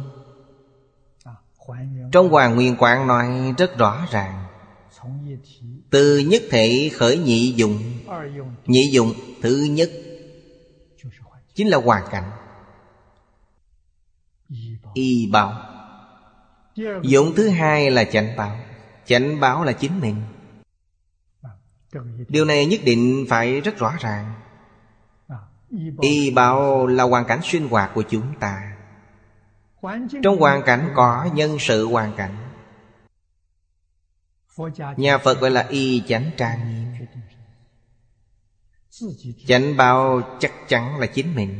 Trong Hoàng Nguyên Quảng nói rất rõ ràng. Từ nhất thể khởi nhị dụng. Nhị dụng thứ nhất Chính là hoàn cảnh. Y báo. Dụng thứ hai là chánh báo. Chánh báo là chính mình. Điều này nhất định phải rất rõ ràng. Y báo là hoàn cảnh sinh hoạt của chúng ta. Trong hoàn cảnh có nhân sự hoàn cảnh. Nhà Phật gọi là y chánh trang nghiêm. Chánh báo chắc chắn là chính mình.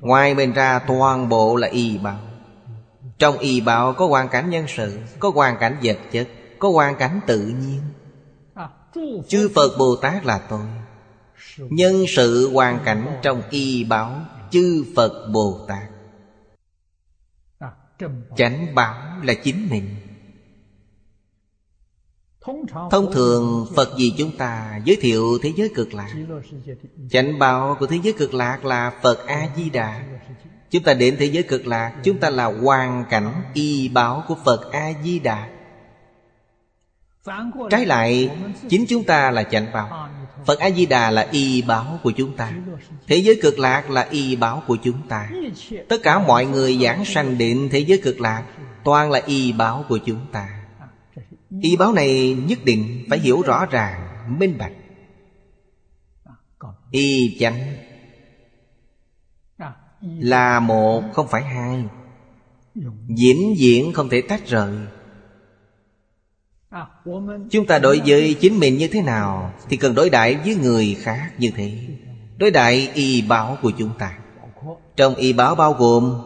Ngoài mình ra toàn bộ là y báo. Trong y báo có hoàn cảnh nhân sự, Có hoàn cảnh vật chất, Có hoàn cảnh tự nhiên. Chư Phật Bồ Tát là tôi. Nhân sự hoàn cảnh trong y báo, Chư Phật Bồ Tát. Chánh báo là chính mình. Thông thường, Phật gì chúng ta giới thiệu thế giới cực lạc? Chánh báo của thế giới cực lạc là Phật A-di-đà. Chúng ta đến thế giới cực lạc, Chúng ta là hoàn cảnh y báo của Phật A-di-đà. Trái lại, Chính chúng ta là chánh báo. Phật A-di-đà là y báo của chúng ta. Thế giới cực lạc là y báo của chúng ta. Tất cả mọi người giảng sanh định thế giới cực lạc, Toàn là y báo của chúng ta. Ý báo này nhất định phải hiểu rõ ràng, minh bạch. Y chánh Là một không phải hai. Diễn diễn không thể tách rời. Chúng ta đối với chính mình như thế nào Thì cần đối đại với người khác như thế. Đối đại y báo của chúng ta. Trong y báo bao gồm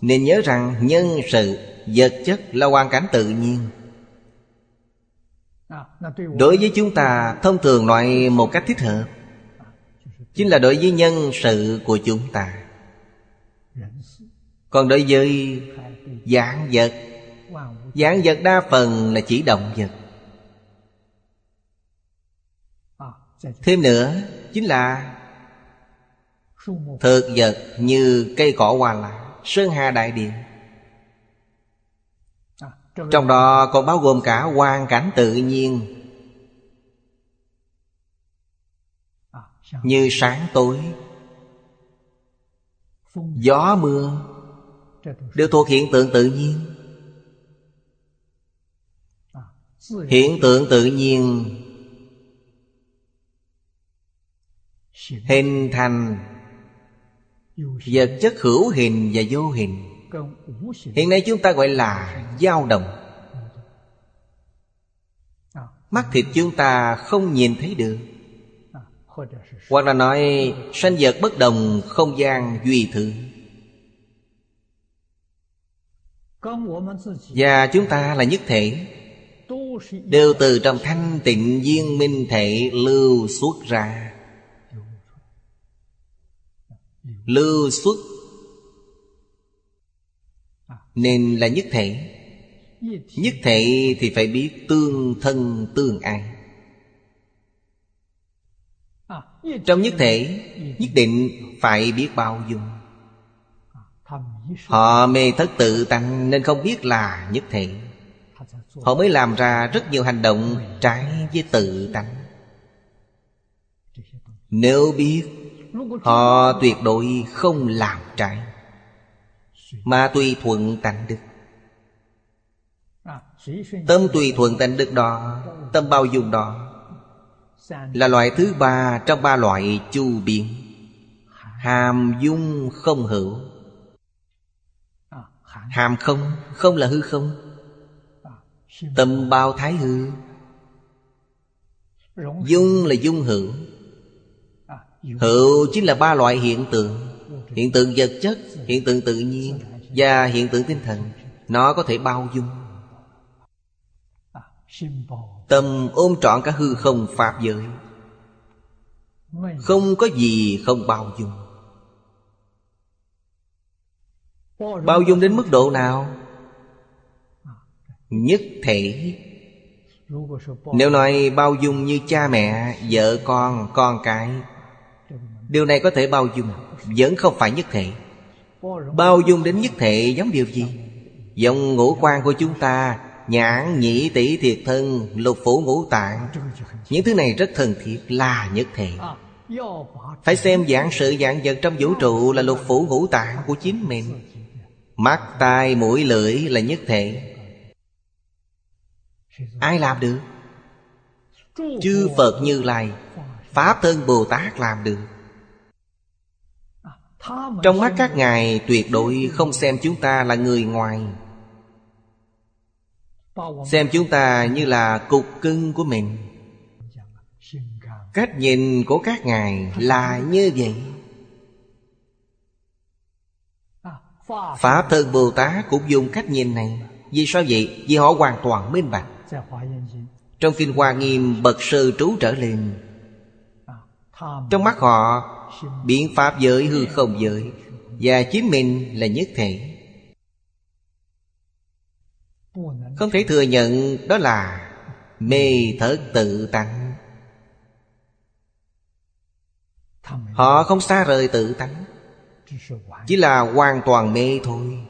Nên nhớ rằng nhân sự, vật chất là hoàn cảnh tự nhiên đối với chúng ta, thông thường loại một cách thích hợp chính là đối với nhân sự của chúng ta. Còn đối với dạng vật dạng vật đa phần là chỉ động vật. Thêm nữa, chính là thực vật như cây cỏ hoa lá, sơn hà đại điện trong đó còn bao gồm cả quan cảnh tự nhiên. Như sáng tối, gió mưa, đều thuộc hiện tượng tự nhiên. Hiện tượng tự nhiên hình thành vật chất hữu hình và vô hình hiện nay chúng ta gọi là dao động. Mắt thịt chúng ta không nhìn thấy được. Hoặc là nói, sanh vật bất đồng không gian duy thượng và chúng ta là nhất thể. Đều từ trong thanh tịnh viên minh thể lưu xuất ra. Lưu xuất nên là nhất thể. Nhất thể thì phải biết tương thân tương ai Trong nhất thể, Nhất định phải biết bao dung. Họ mê thất tự tăng Nên không biết là nhất thể. Họ mới làm ra rất nhiều hành động Trái với tự tánh Nếu biết, Họ tuyệt đối không làm trái. Mà tùy thuận tánh đức. Tâm tùy thuận tánh đức đó Tâm bao dung đó Là loại thứ ba trong ba loại chu biến. Hàm dung không hữu. Hàm không, không là hư không. Tâm bao thái hư. Dung là dung hữu. Hữu chính là ba loại hiện tượng. Hiện tượng vật chất hiện tượng tự nhiên và hiện tượng tinh thần, nó có thể bao dung. Tâm ôm trọn cả hư không pháp giới. Không có gì không bao dung. Bao dung đến mức độ nào? Nhất thể. Nếu nói bao dung như cha mẹ, vợ con con cái, điều này có thể bao dung, vẫn không phải nhất thể. Bao dung đến nhất thể giống điều gì? Dòng ngũ quan của chúng ta Nhãn, nhĩ, tỷ, thiệt thân, lục phủ ngũ tạng. Những thứ này rất thần thiệt là nhất thể. Phải xem dạng sự dạng vật trong vũ trụ là lục phủ ngũ tạng của chính mình. Mắt, tai, mũi, lưỡi là nhất thể. Ai làm được? Chư Phật Như Lai Pháp Thân Bồ Tát làm được. Trong mắt các ngài tuyệt đối không xem chúng ta là người ngoài. Xem chúng ta như là cục cưng của mình. Cách nhìn của các ngài là như vậy. Pháp thân Bồ Tát cũng dùng cách nhìn này. Vì sao vậy? Vì họ hoàn toàn minh bạch. Trong Kinh Hoa Nghiêm bậc sư trú trở lên. Trong mắt họ biến pháp giới hư không giới, và chính mình là nhất thể. Không thể thừa nhận đó là mê thất tự tánh. Họ không xa rời tự tánh, chỉ là hoàn toàn mê thôi.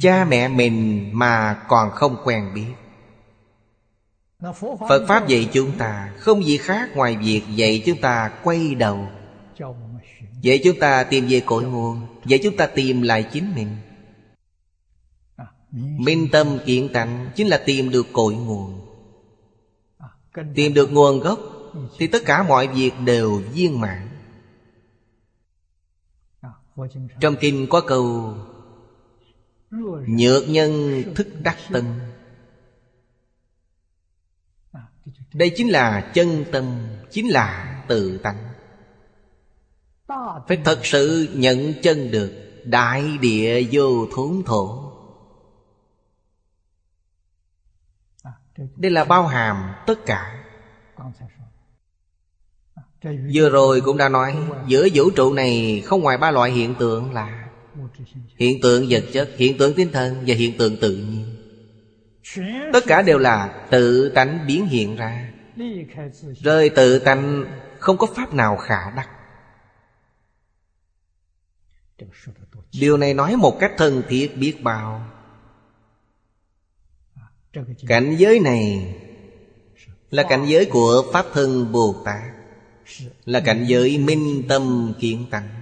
Cha mẹ mình mà còn không quen biết. Phật Pháp dạy chúng ta không gì khác ngoài việc dạy chúng ta quay đầu. Dạy chúng ta tìm về cội nguồn Dạy chúng ta tìm lại chính mình. Minh tâm kiện tạnh chính là tìm được cội nguồn. Tìm được nguồn gốc Thì tất cả mọi việc đều viên mãn. Trong kinh có câu Nhược nhân thức đắc tân Đây chính là chân tâm Chính là tự tánh. Phải thật sự nhận chân được Đại địa vô thốn thổ. Đây là bao hàm tất cả. Vừa rồi cũng đã nói Giữa vũ trụ này không ngoài ba loại hiện tượng là Hiện tượng vật chất, hiện tượng tinh thần và hiện tượng tự nhiên. Tất cả đều là tự tánh biến hiện ra. Rơi tự tánh, không có pháp nào khả đắc. Điều này nói một cách thân thiết biết bao. Cảnh giới này Là cảnh giới của Pháp Thân Bồ Tát, Là cảnh giới minh tâm kiến tánh.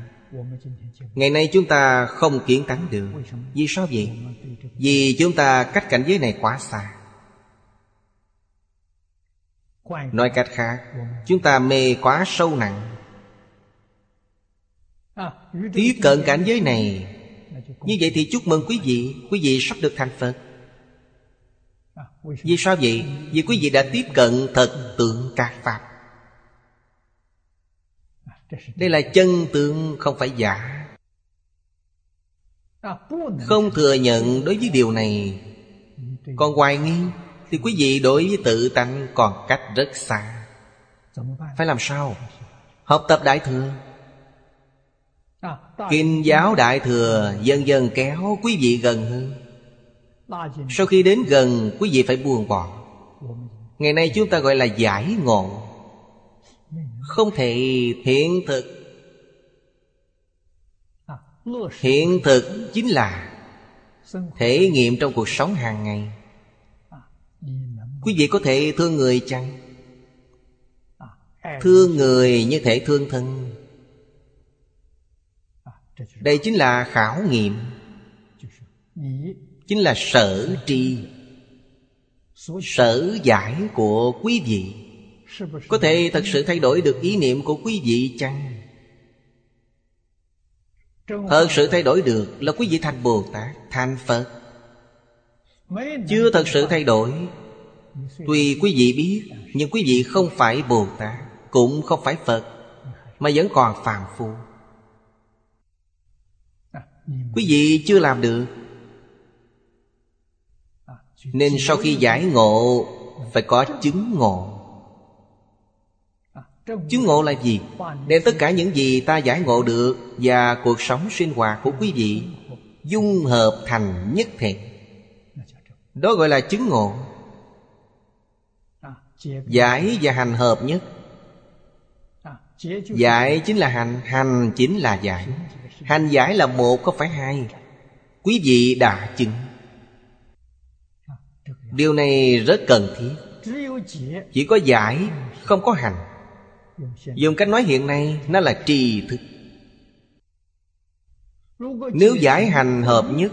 Ngày nay chúng ta không kiến tánh được Vì sao vậy? Vì chúng ta cách cảnh giới này quá xa. Nói cách khác, Chúng ta mê quá sâu nặng. Tiếp cận cảnh giới này. Như vậy thì chúc mừng quý vị. Quý vị sắp được thành Phật. Vì sao vậy? Vì quý vị đã tiếp cận thật tượng các Pháp. Đây là chân tướng không phải giả. Không thừa nhận đối với điều này. Còn hoài nghi Thì quý vị đối với tự tánh còn cách rất xa. Phải làm sao? Học tập Đại Thừa. Kinh giáo Đại Thừa Dần dần kéo quý vị gần hơn. Sau khi đến gần, Quý vị phải buông bỏ. Ngày nay chúng ta gọi là giải ngộ không thể hiện thực. Hiện thực chính là thể nghiệm trong cuộc sống hàng ngày. Quý vị có thể thương người chăng? Thương người như thể thương thân. Đây chính là khảo nghiệm. Chính là sở tri, sở giải của quý vị có thể thật sự thay đổi được ý niệm của quý vị chăng? thật sự thay đổi được là quý vị thành bồ tát thành phật. Chưa thật sự thay đổi tuy quý vị biết nhưng quý vị không phải bồ tát cũng không phải phật mà vẫn còn phàm phu. Quý vị chưa làm được. Nên sau khi giải ngộ phải có chứng ngộ. Chứng ngộ là gì? Để tất cả những gì ta giải ngộ được Và cuộc sống sinh hoạt của quý vị Dung hợp thành nhất thể Đó gọi là chứng ngộ. Giải và hành hợp nhất. Giải chính là hành Hành chính là giải. Hành giải là một, có phải hai? Quý vị đã chứng. Điều này rất cần thiết. Chỉ có giải, Không có hành dùng cách nói hiện nay, nó là trì thức. Nếu giải hành hợp nhất,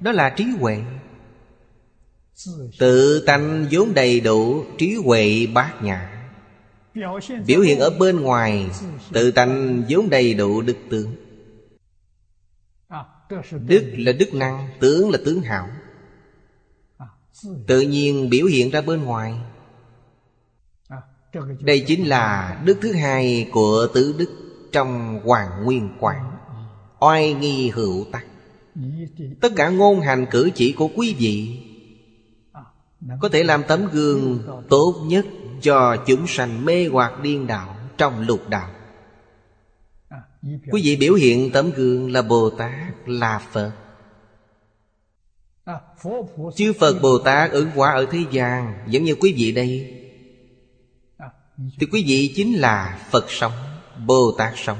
đó là trí huệ. Tự tánh vốn đầy đủ, trí huệ bát nhã. Biểu hiện ở bên ngoài, tự tánh vốn đầy đủ đức tướng. Đức là đức năng, tướng là tướng hảo. Tự nhiên biểu hiện ra bên ngoài. Đây chính là đức thứ hai của tứ đức Trong Hoàng Nguyên Quảng. Oai nghi hữu tắc. Tất cả ngôn hành cử chỉ của quý vị Có thể làm tấm gương tốt nhất Cho chúng sanh mê hoặc điên đạo Trong lục đạo. Quý vị biểu hiện tấm gương là Bồ Tát, Là Phật. Chư Phật Bồ Tát ứng hóa ở thế gian, Giống như quý vị đây thì quý vị, chính là Phật sống, Bồ Tát sống.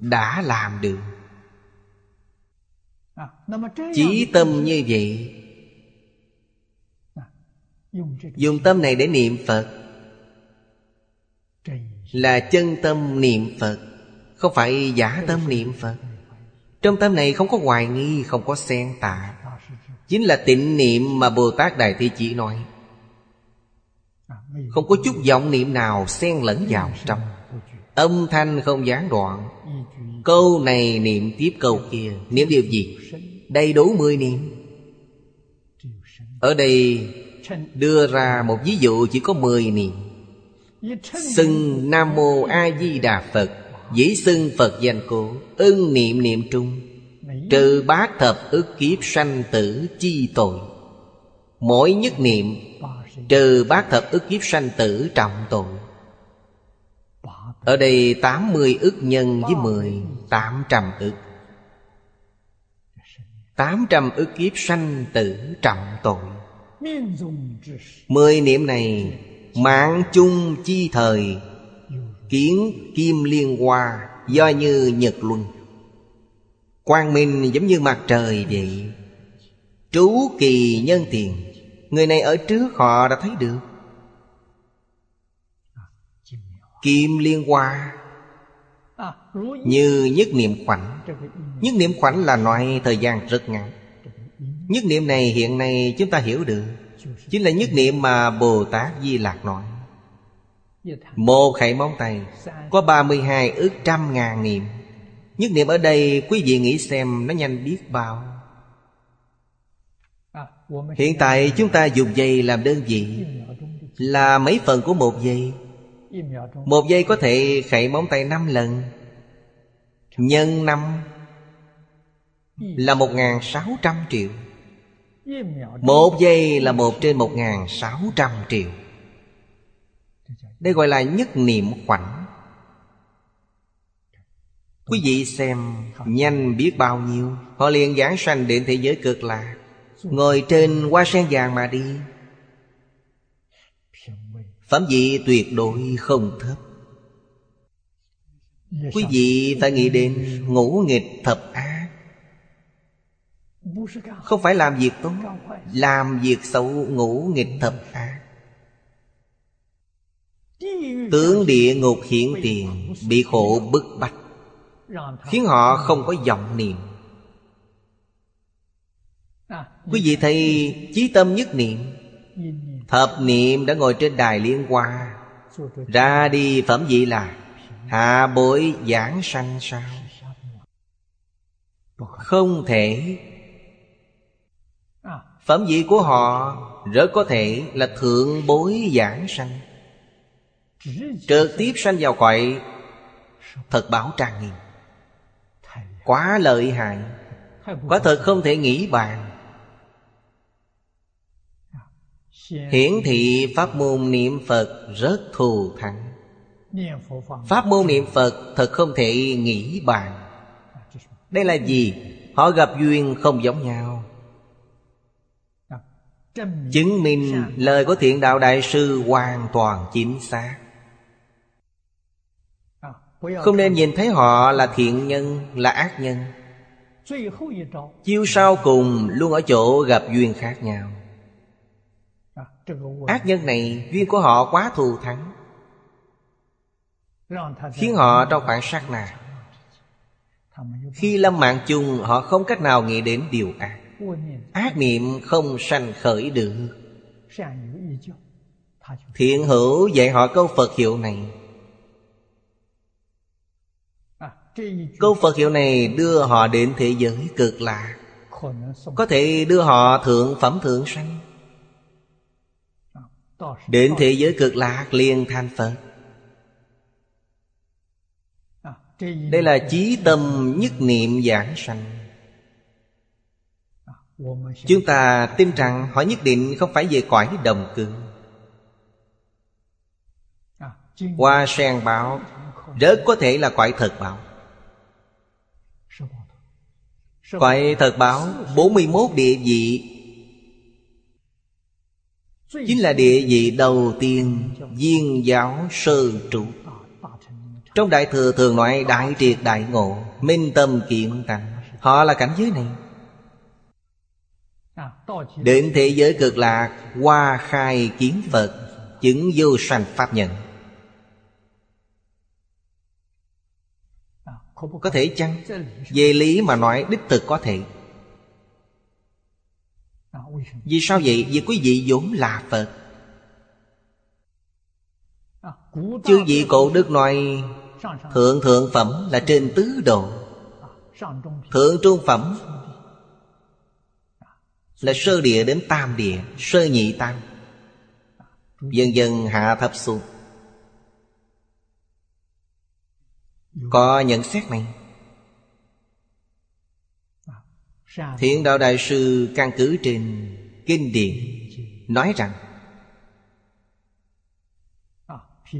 Đã làm được. Chí tâm như vậy, Dùng tâm này để niệm Phật, Là chân tâm niệm Phật, Không phải giả tâm niệm Phật. Trong tâm này không có hoài nghi, Không có xen tạ. Chính là tịnh niệm mà Bồ Tát Đại Thế Chỉ nói. Không có chút vọng niệm nào xen lẫn vào trong. Âm thanh không gián đoạn. Câu này niệm tiếp câu kia. Niệm điều gì? Đầy đủ mười niệm. Ở đây đưa ra một ví dụ chỉ có mười niệm. Xưng Nam Mô A Di Đà Phật, Dĩ xưng Phật danh cổ Ưng niệm niệm trung. Trừ bát thập ức kiếp sanh tử chi tội. Mỗi nhất niệm Trừ bát thập ức kiếp sanh tử trọng tội. Ở đây 80 ức nhân với 10 800 ức. 800 ức kiếp sanh tử trọng tội. Mười niệm này Mạng chung chi thời, Kiến kim liên hoa, Do như nhật luân. Quang minh giống như mặt trời vậy, Trú kỳ nhân tiền. Người này ở trước họ đã thấy được. Kim liên hoa. Như nhất niệm khoảnh. Nhất niệm khoảnh là loại thời gian rất ngắn. Nhất niệm này hiện nay chúng ta hiểu được. Chính là nhất niệm mà Bồ Tát Di Lạc nói. Một khẩy móng tay, Có 32 ước trăm ngàn niệm. Nhất niệm ở đây, quý vị nghĩ xem nó nhanh biết bao. Hiện tại chúng ta dùng giây làm đơn vị, Là mấy phần của một giây Một giây có thể khẩy móng tay năm lần, Nhân năm Là một sáu trăm triệu. Một giây là một trên một sáu trăm triệu. Đây gọi là nhất niệm khoảnh. Quý vị xem Nhanh biết bao nhiêu, Họ liền giảng sanh đến thế giới cực lạc. Ngồi trên hoa sen vàng mà đi. Phẩm vị tuyệt đối không thấp. Quý vị phải nghĩ đến ngũ nghịch thập ác. Không phải làm việc tốt, Làm việc xấu ngũ nghịch thập ác. Tướng địa ngục hiện tiền, Bị khổ bức bách, Khiến họ không có vọng niệm Quý vị thấy chí tâm nhất niệm. Thập niệm đã ngồi trên đài liên hoa. Ra đi phẩm vị là Hạ bối giảng sanh sao. Không thể. Phẩm vị của họ Rất có thể là thượng bối giảng sanh. Trực tiếp sanh vào cõi Thật bảo trang nghiêm. Quá lợi hại. Quả thật không thể nghĩ bàn. Hiển thị pháp môn niệm Phật rất thù thắng. Pháp môn niệm Phật thật không thể nghĩ bàn. Đây là gì? Họ gặp duyên không giống nhau. Chứng minh lời của thiện đạo đại sư hoàn toàn chính xác. Không nên nhìn thấy họ là thiện nhân, là ác nhân. Chiêu sau cùng luôn ở chỗ gặp duyên khác nhau. Ác nhân này, duyên của họ quá thù thắng. Khiến họ trong khoảng sát nà Khi lâm mạng chung, họ không cách nào nghĩ đến điều ác. Ác niệm không sanh khởi được. Thiện hữu dạy họ câu Phật hiệu này. Câu Phật hiệu này đưa họ đến thế giới cực lạ. Có thể đưa họ thượng phẩm thượng sanh. Đến thế giới cực lạc liền thành Phật. Đây là chí tâm nhất niệm giảng sanh. Chúng ta tin rằng họ nhất định không phải về cõi đồng cư qua sen báo, Rất có thể là cõi thật bảo Cõi thật bảo 41 địa vị Chính là địa vị đầu tiên Viên giáo sơ trụ. Trong Đại Thừa thường nói Đại triệt đại ngộ Minh tâm kiện tặng Họ là cảnh giới này. Đến thế giới cực lạc qua khai kiến Phật Chứng vô sanh pháp nhận Có thể chăng? Về lý mà nói đích thực có thể. Vì sao vậy? Vì quý vị vốn là Phật. Chứ vị cổ đức nói, Thượng thượng phẩm là trên tứ độ. Thượng trung phẩm Là sơ địa đến tam địa, Sơ nhị tam. Dần dần hạ thấp xuống. Có nhận xét này? thiện đạo đại sư căn cứ trên kinh điển nói rằng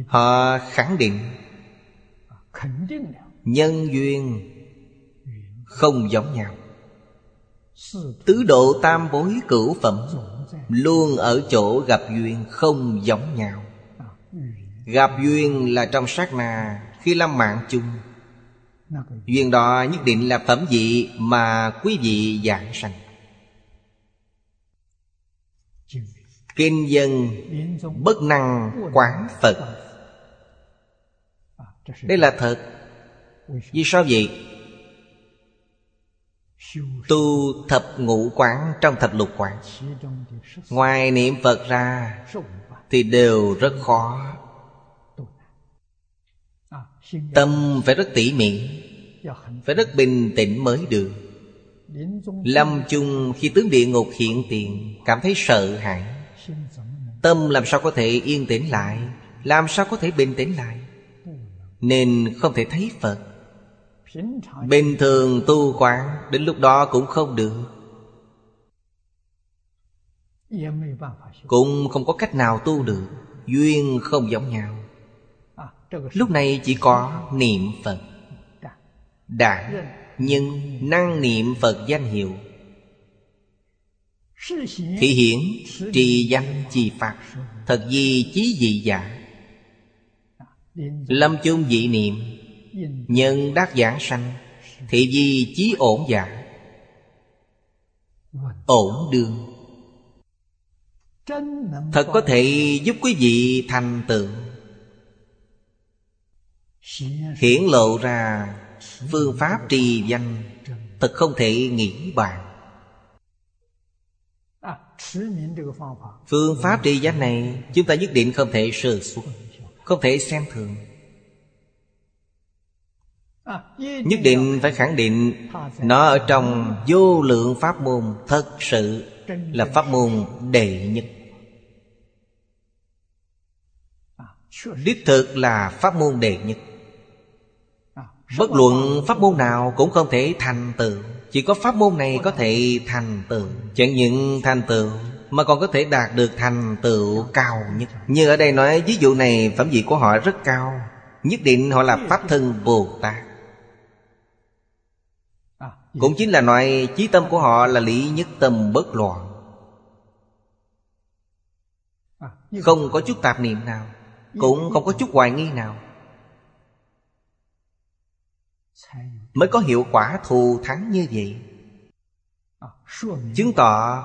họ khẳng định nhân duyên không giống nhau. Tứ độ tam bối cửu phẩm luôn ở chỗ gặp duyên không giống nhau. Gặp duyên là trong sát na khi lâm mạng chung. Duyên đó nhất định là phẩm vị mà quý vị giảng sanh. Kinh dân bất năng quán Phật. Đây là thật. Vì sao vậy? Tu thập ngũ quán trong thập lục quán. Ngoài niệm Phật ra Thì đều rất khó. Tâm phải rất tỉ mỉ. Phải rất bình tĩnh mới được. Lâm chung khi tướng địa ngục hiện tiền, Cảm thấy sợ hãi. Tâm làm sao có thể yên tĩnh lại? Làm sao có thể bình tĩnh lại? Nên không thể thấy Phật. Bình thường tu quán, Đến lúc đó cũng không được. Cũng không có cách nào tu được, Duyên không giống nhau. Lúc này chỉ có niệm Phật. Đã nhưng năng niệm Phật danh hiệu. Thị hiển trì danh trì Phật, Thật gì chí dị giả. Lâm chung dị niệm, Nhân đắc giảng sanh, Thị di chí ổn giả. Ổn đường Thật có thể giúp quý vị thành tựu. Hiển lộ ra Phương pháp trì danh Thật không thể nghĩ bàn. Phương pháp trì danh này, Chúng ta nhất định không thể sơ xuất Không thể xem thường. Nhất định phải khẳng định, Nó ở trong vô lượng pháp môn Thật sự là pháp môn đệ nhất. Đích thực là pháp môn đệ nhất. Bất luận pháp môn nào cũng không thể thành tựu. Chỉ có pháp môn này có thể thành tựu. Chẳng những thành tựu, Mà còn có thể đạt được thành tựu cao nhất. Như ở đây nói, ví dụ này, phẩm vị của họ rất cao. Nhất định họ là Pháp thân Bồ Tát. Cũng chính là nói, chí tâm của họ là lý nhất tâm bất loạn. Không có chút tạp niệm nào, Cũng không có chút hoài nghi nào mới có hiệu quả thù thắng như vậy. Chứng tỏ,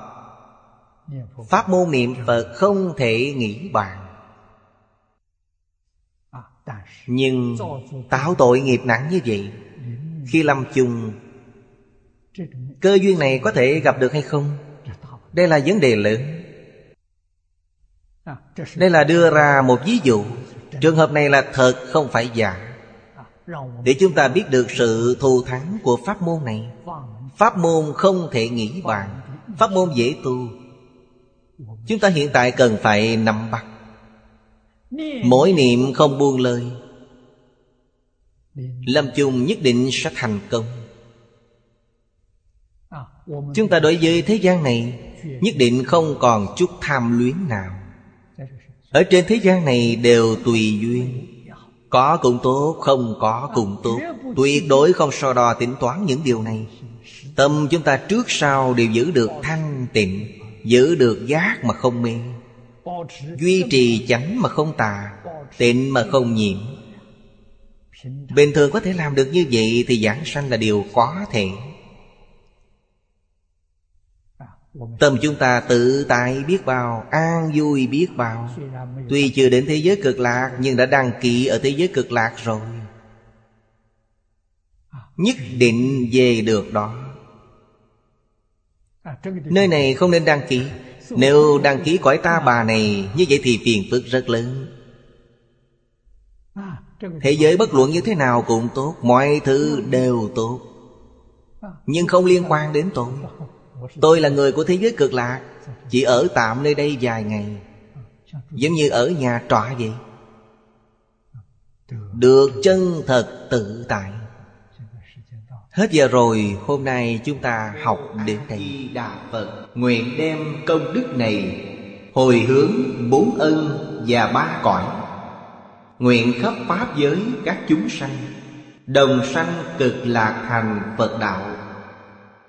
pháp môn niệm phật không thể nghĩ bàn. Nhưng tạo tội nghiệp nặng như vậy, khi lâm chung, cơ duyên này có thể gặp được hay không? Đây là vấn đề lớn. Đây là đưa ra một ví dụ. Trường hợp này là thật, không phải giả. Để chúng ta biết được sự thù thắng của pháp môn này. Pháp môn không thể nghĩ bàn. Pháp môn dễ tu. Chúng ta hiện tại cần phải nằm bắt. Mỗi niệm không buông lời. Lâm chung nhất định sẽ thành công. Chúng ta đối với thế gian này Nhất định không còn chút tham luyến nào. Ở trên thế gian này đều tùy duyên. Có cũng tốt, không có cũng tốt. Tuyệt đối không so đo tính toán những điều này. Tâm chúng ta trước sau đều giữ được thanh tịnh Giữ được giác mà không mê. Duy trì chánh mà không tà Tịnh mà không nhiễm. Bình thường có thể làm được như vậy Thì giảng sanh là điều có thể. Tâm chúng ta tự tại biết bao, An vui biết bao. Tuy chưa đến thế giới cực lạc, Nhưng đã đăng ký ở thế giới cực lạc rồi. Nhất định về được đó. Nơi này không nên đăng ký. Nếu đăng ký cõi ta bà này, Như vậy thì phiền phức rất lớn. Thế giới bất luận như thế nào cũng tốt, Mọi thứ đều tốt. Nhưng không liên quan đến tôi. Tôi là người của thế giới cực lạc Chỉ ở tạm nơi đây vài ngày. Giống như ở nhà trọ vậy. Được chân thật tự tại. Hết giờ rồi, Hôm nay chúng ta học đến đây. Đà Phật, Nguyện đem công đức này Hồi hướng bốn ân và ba cõi. Nguyện khắp Pháp giới các chúng sanh, Đồng sanh cực lạc thành Phật đạo.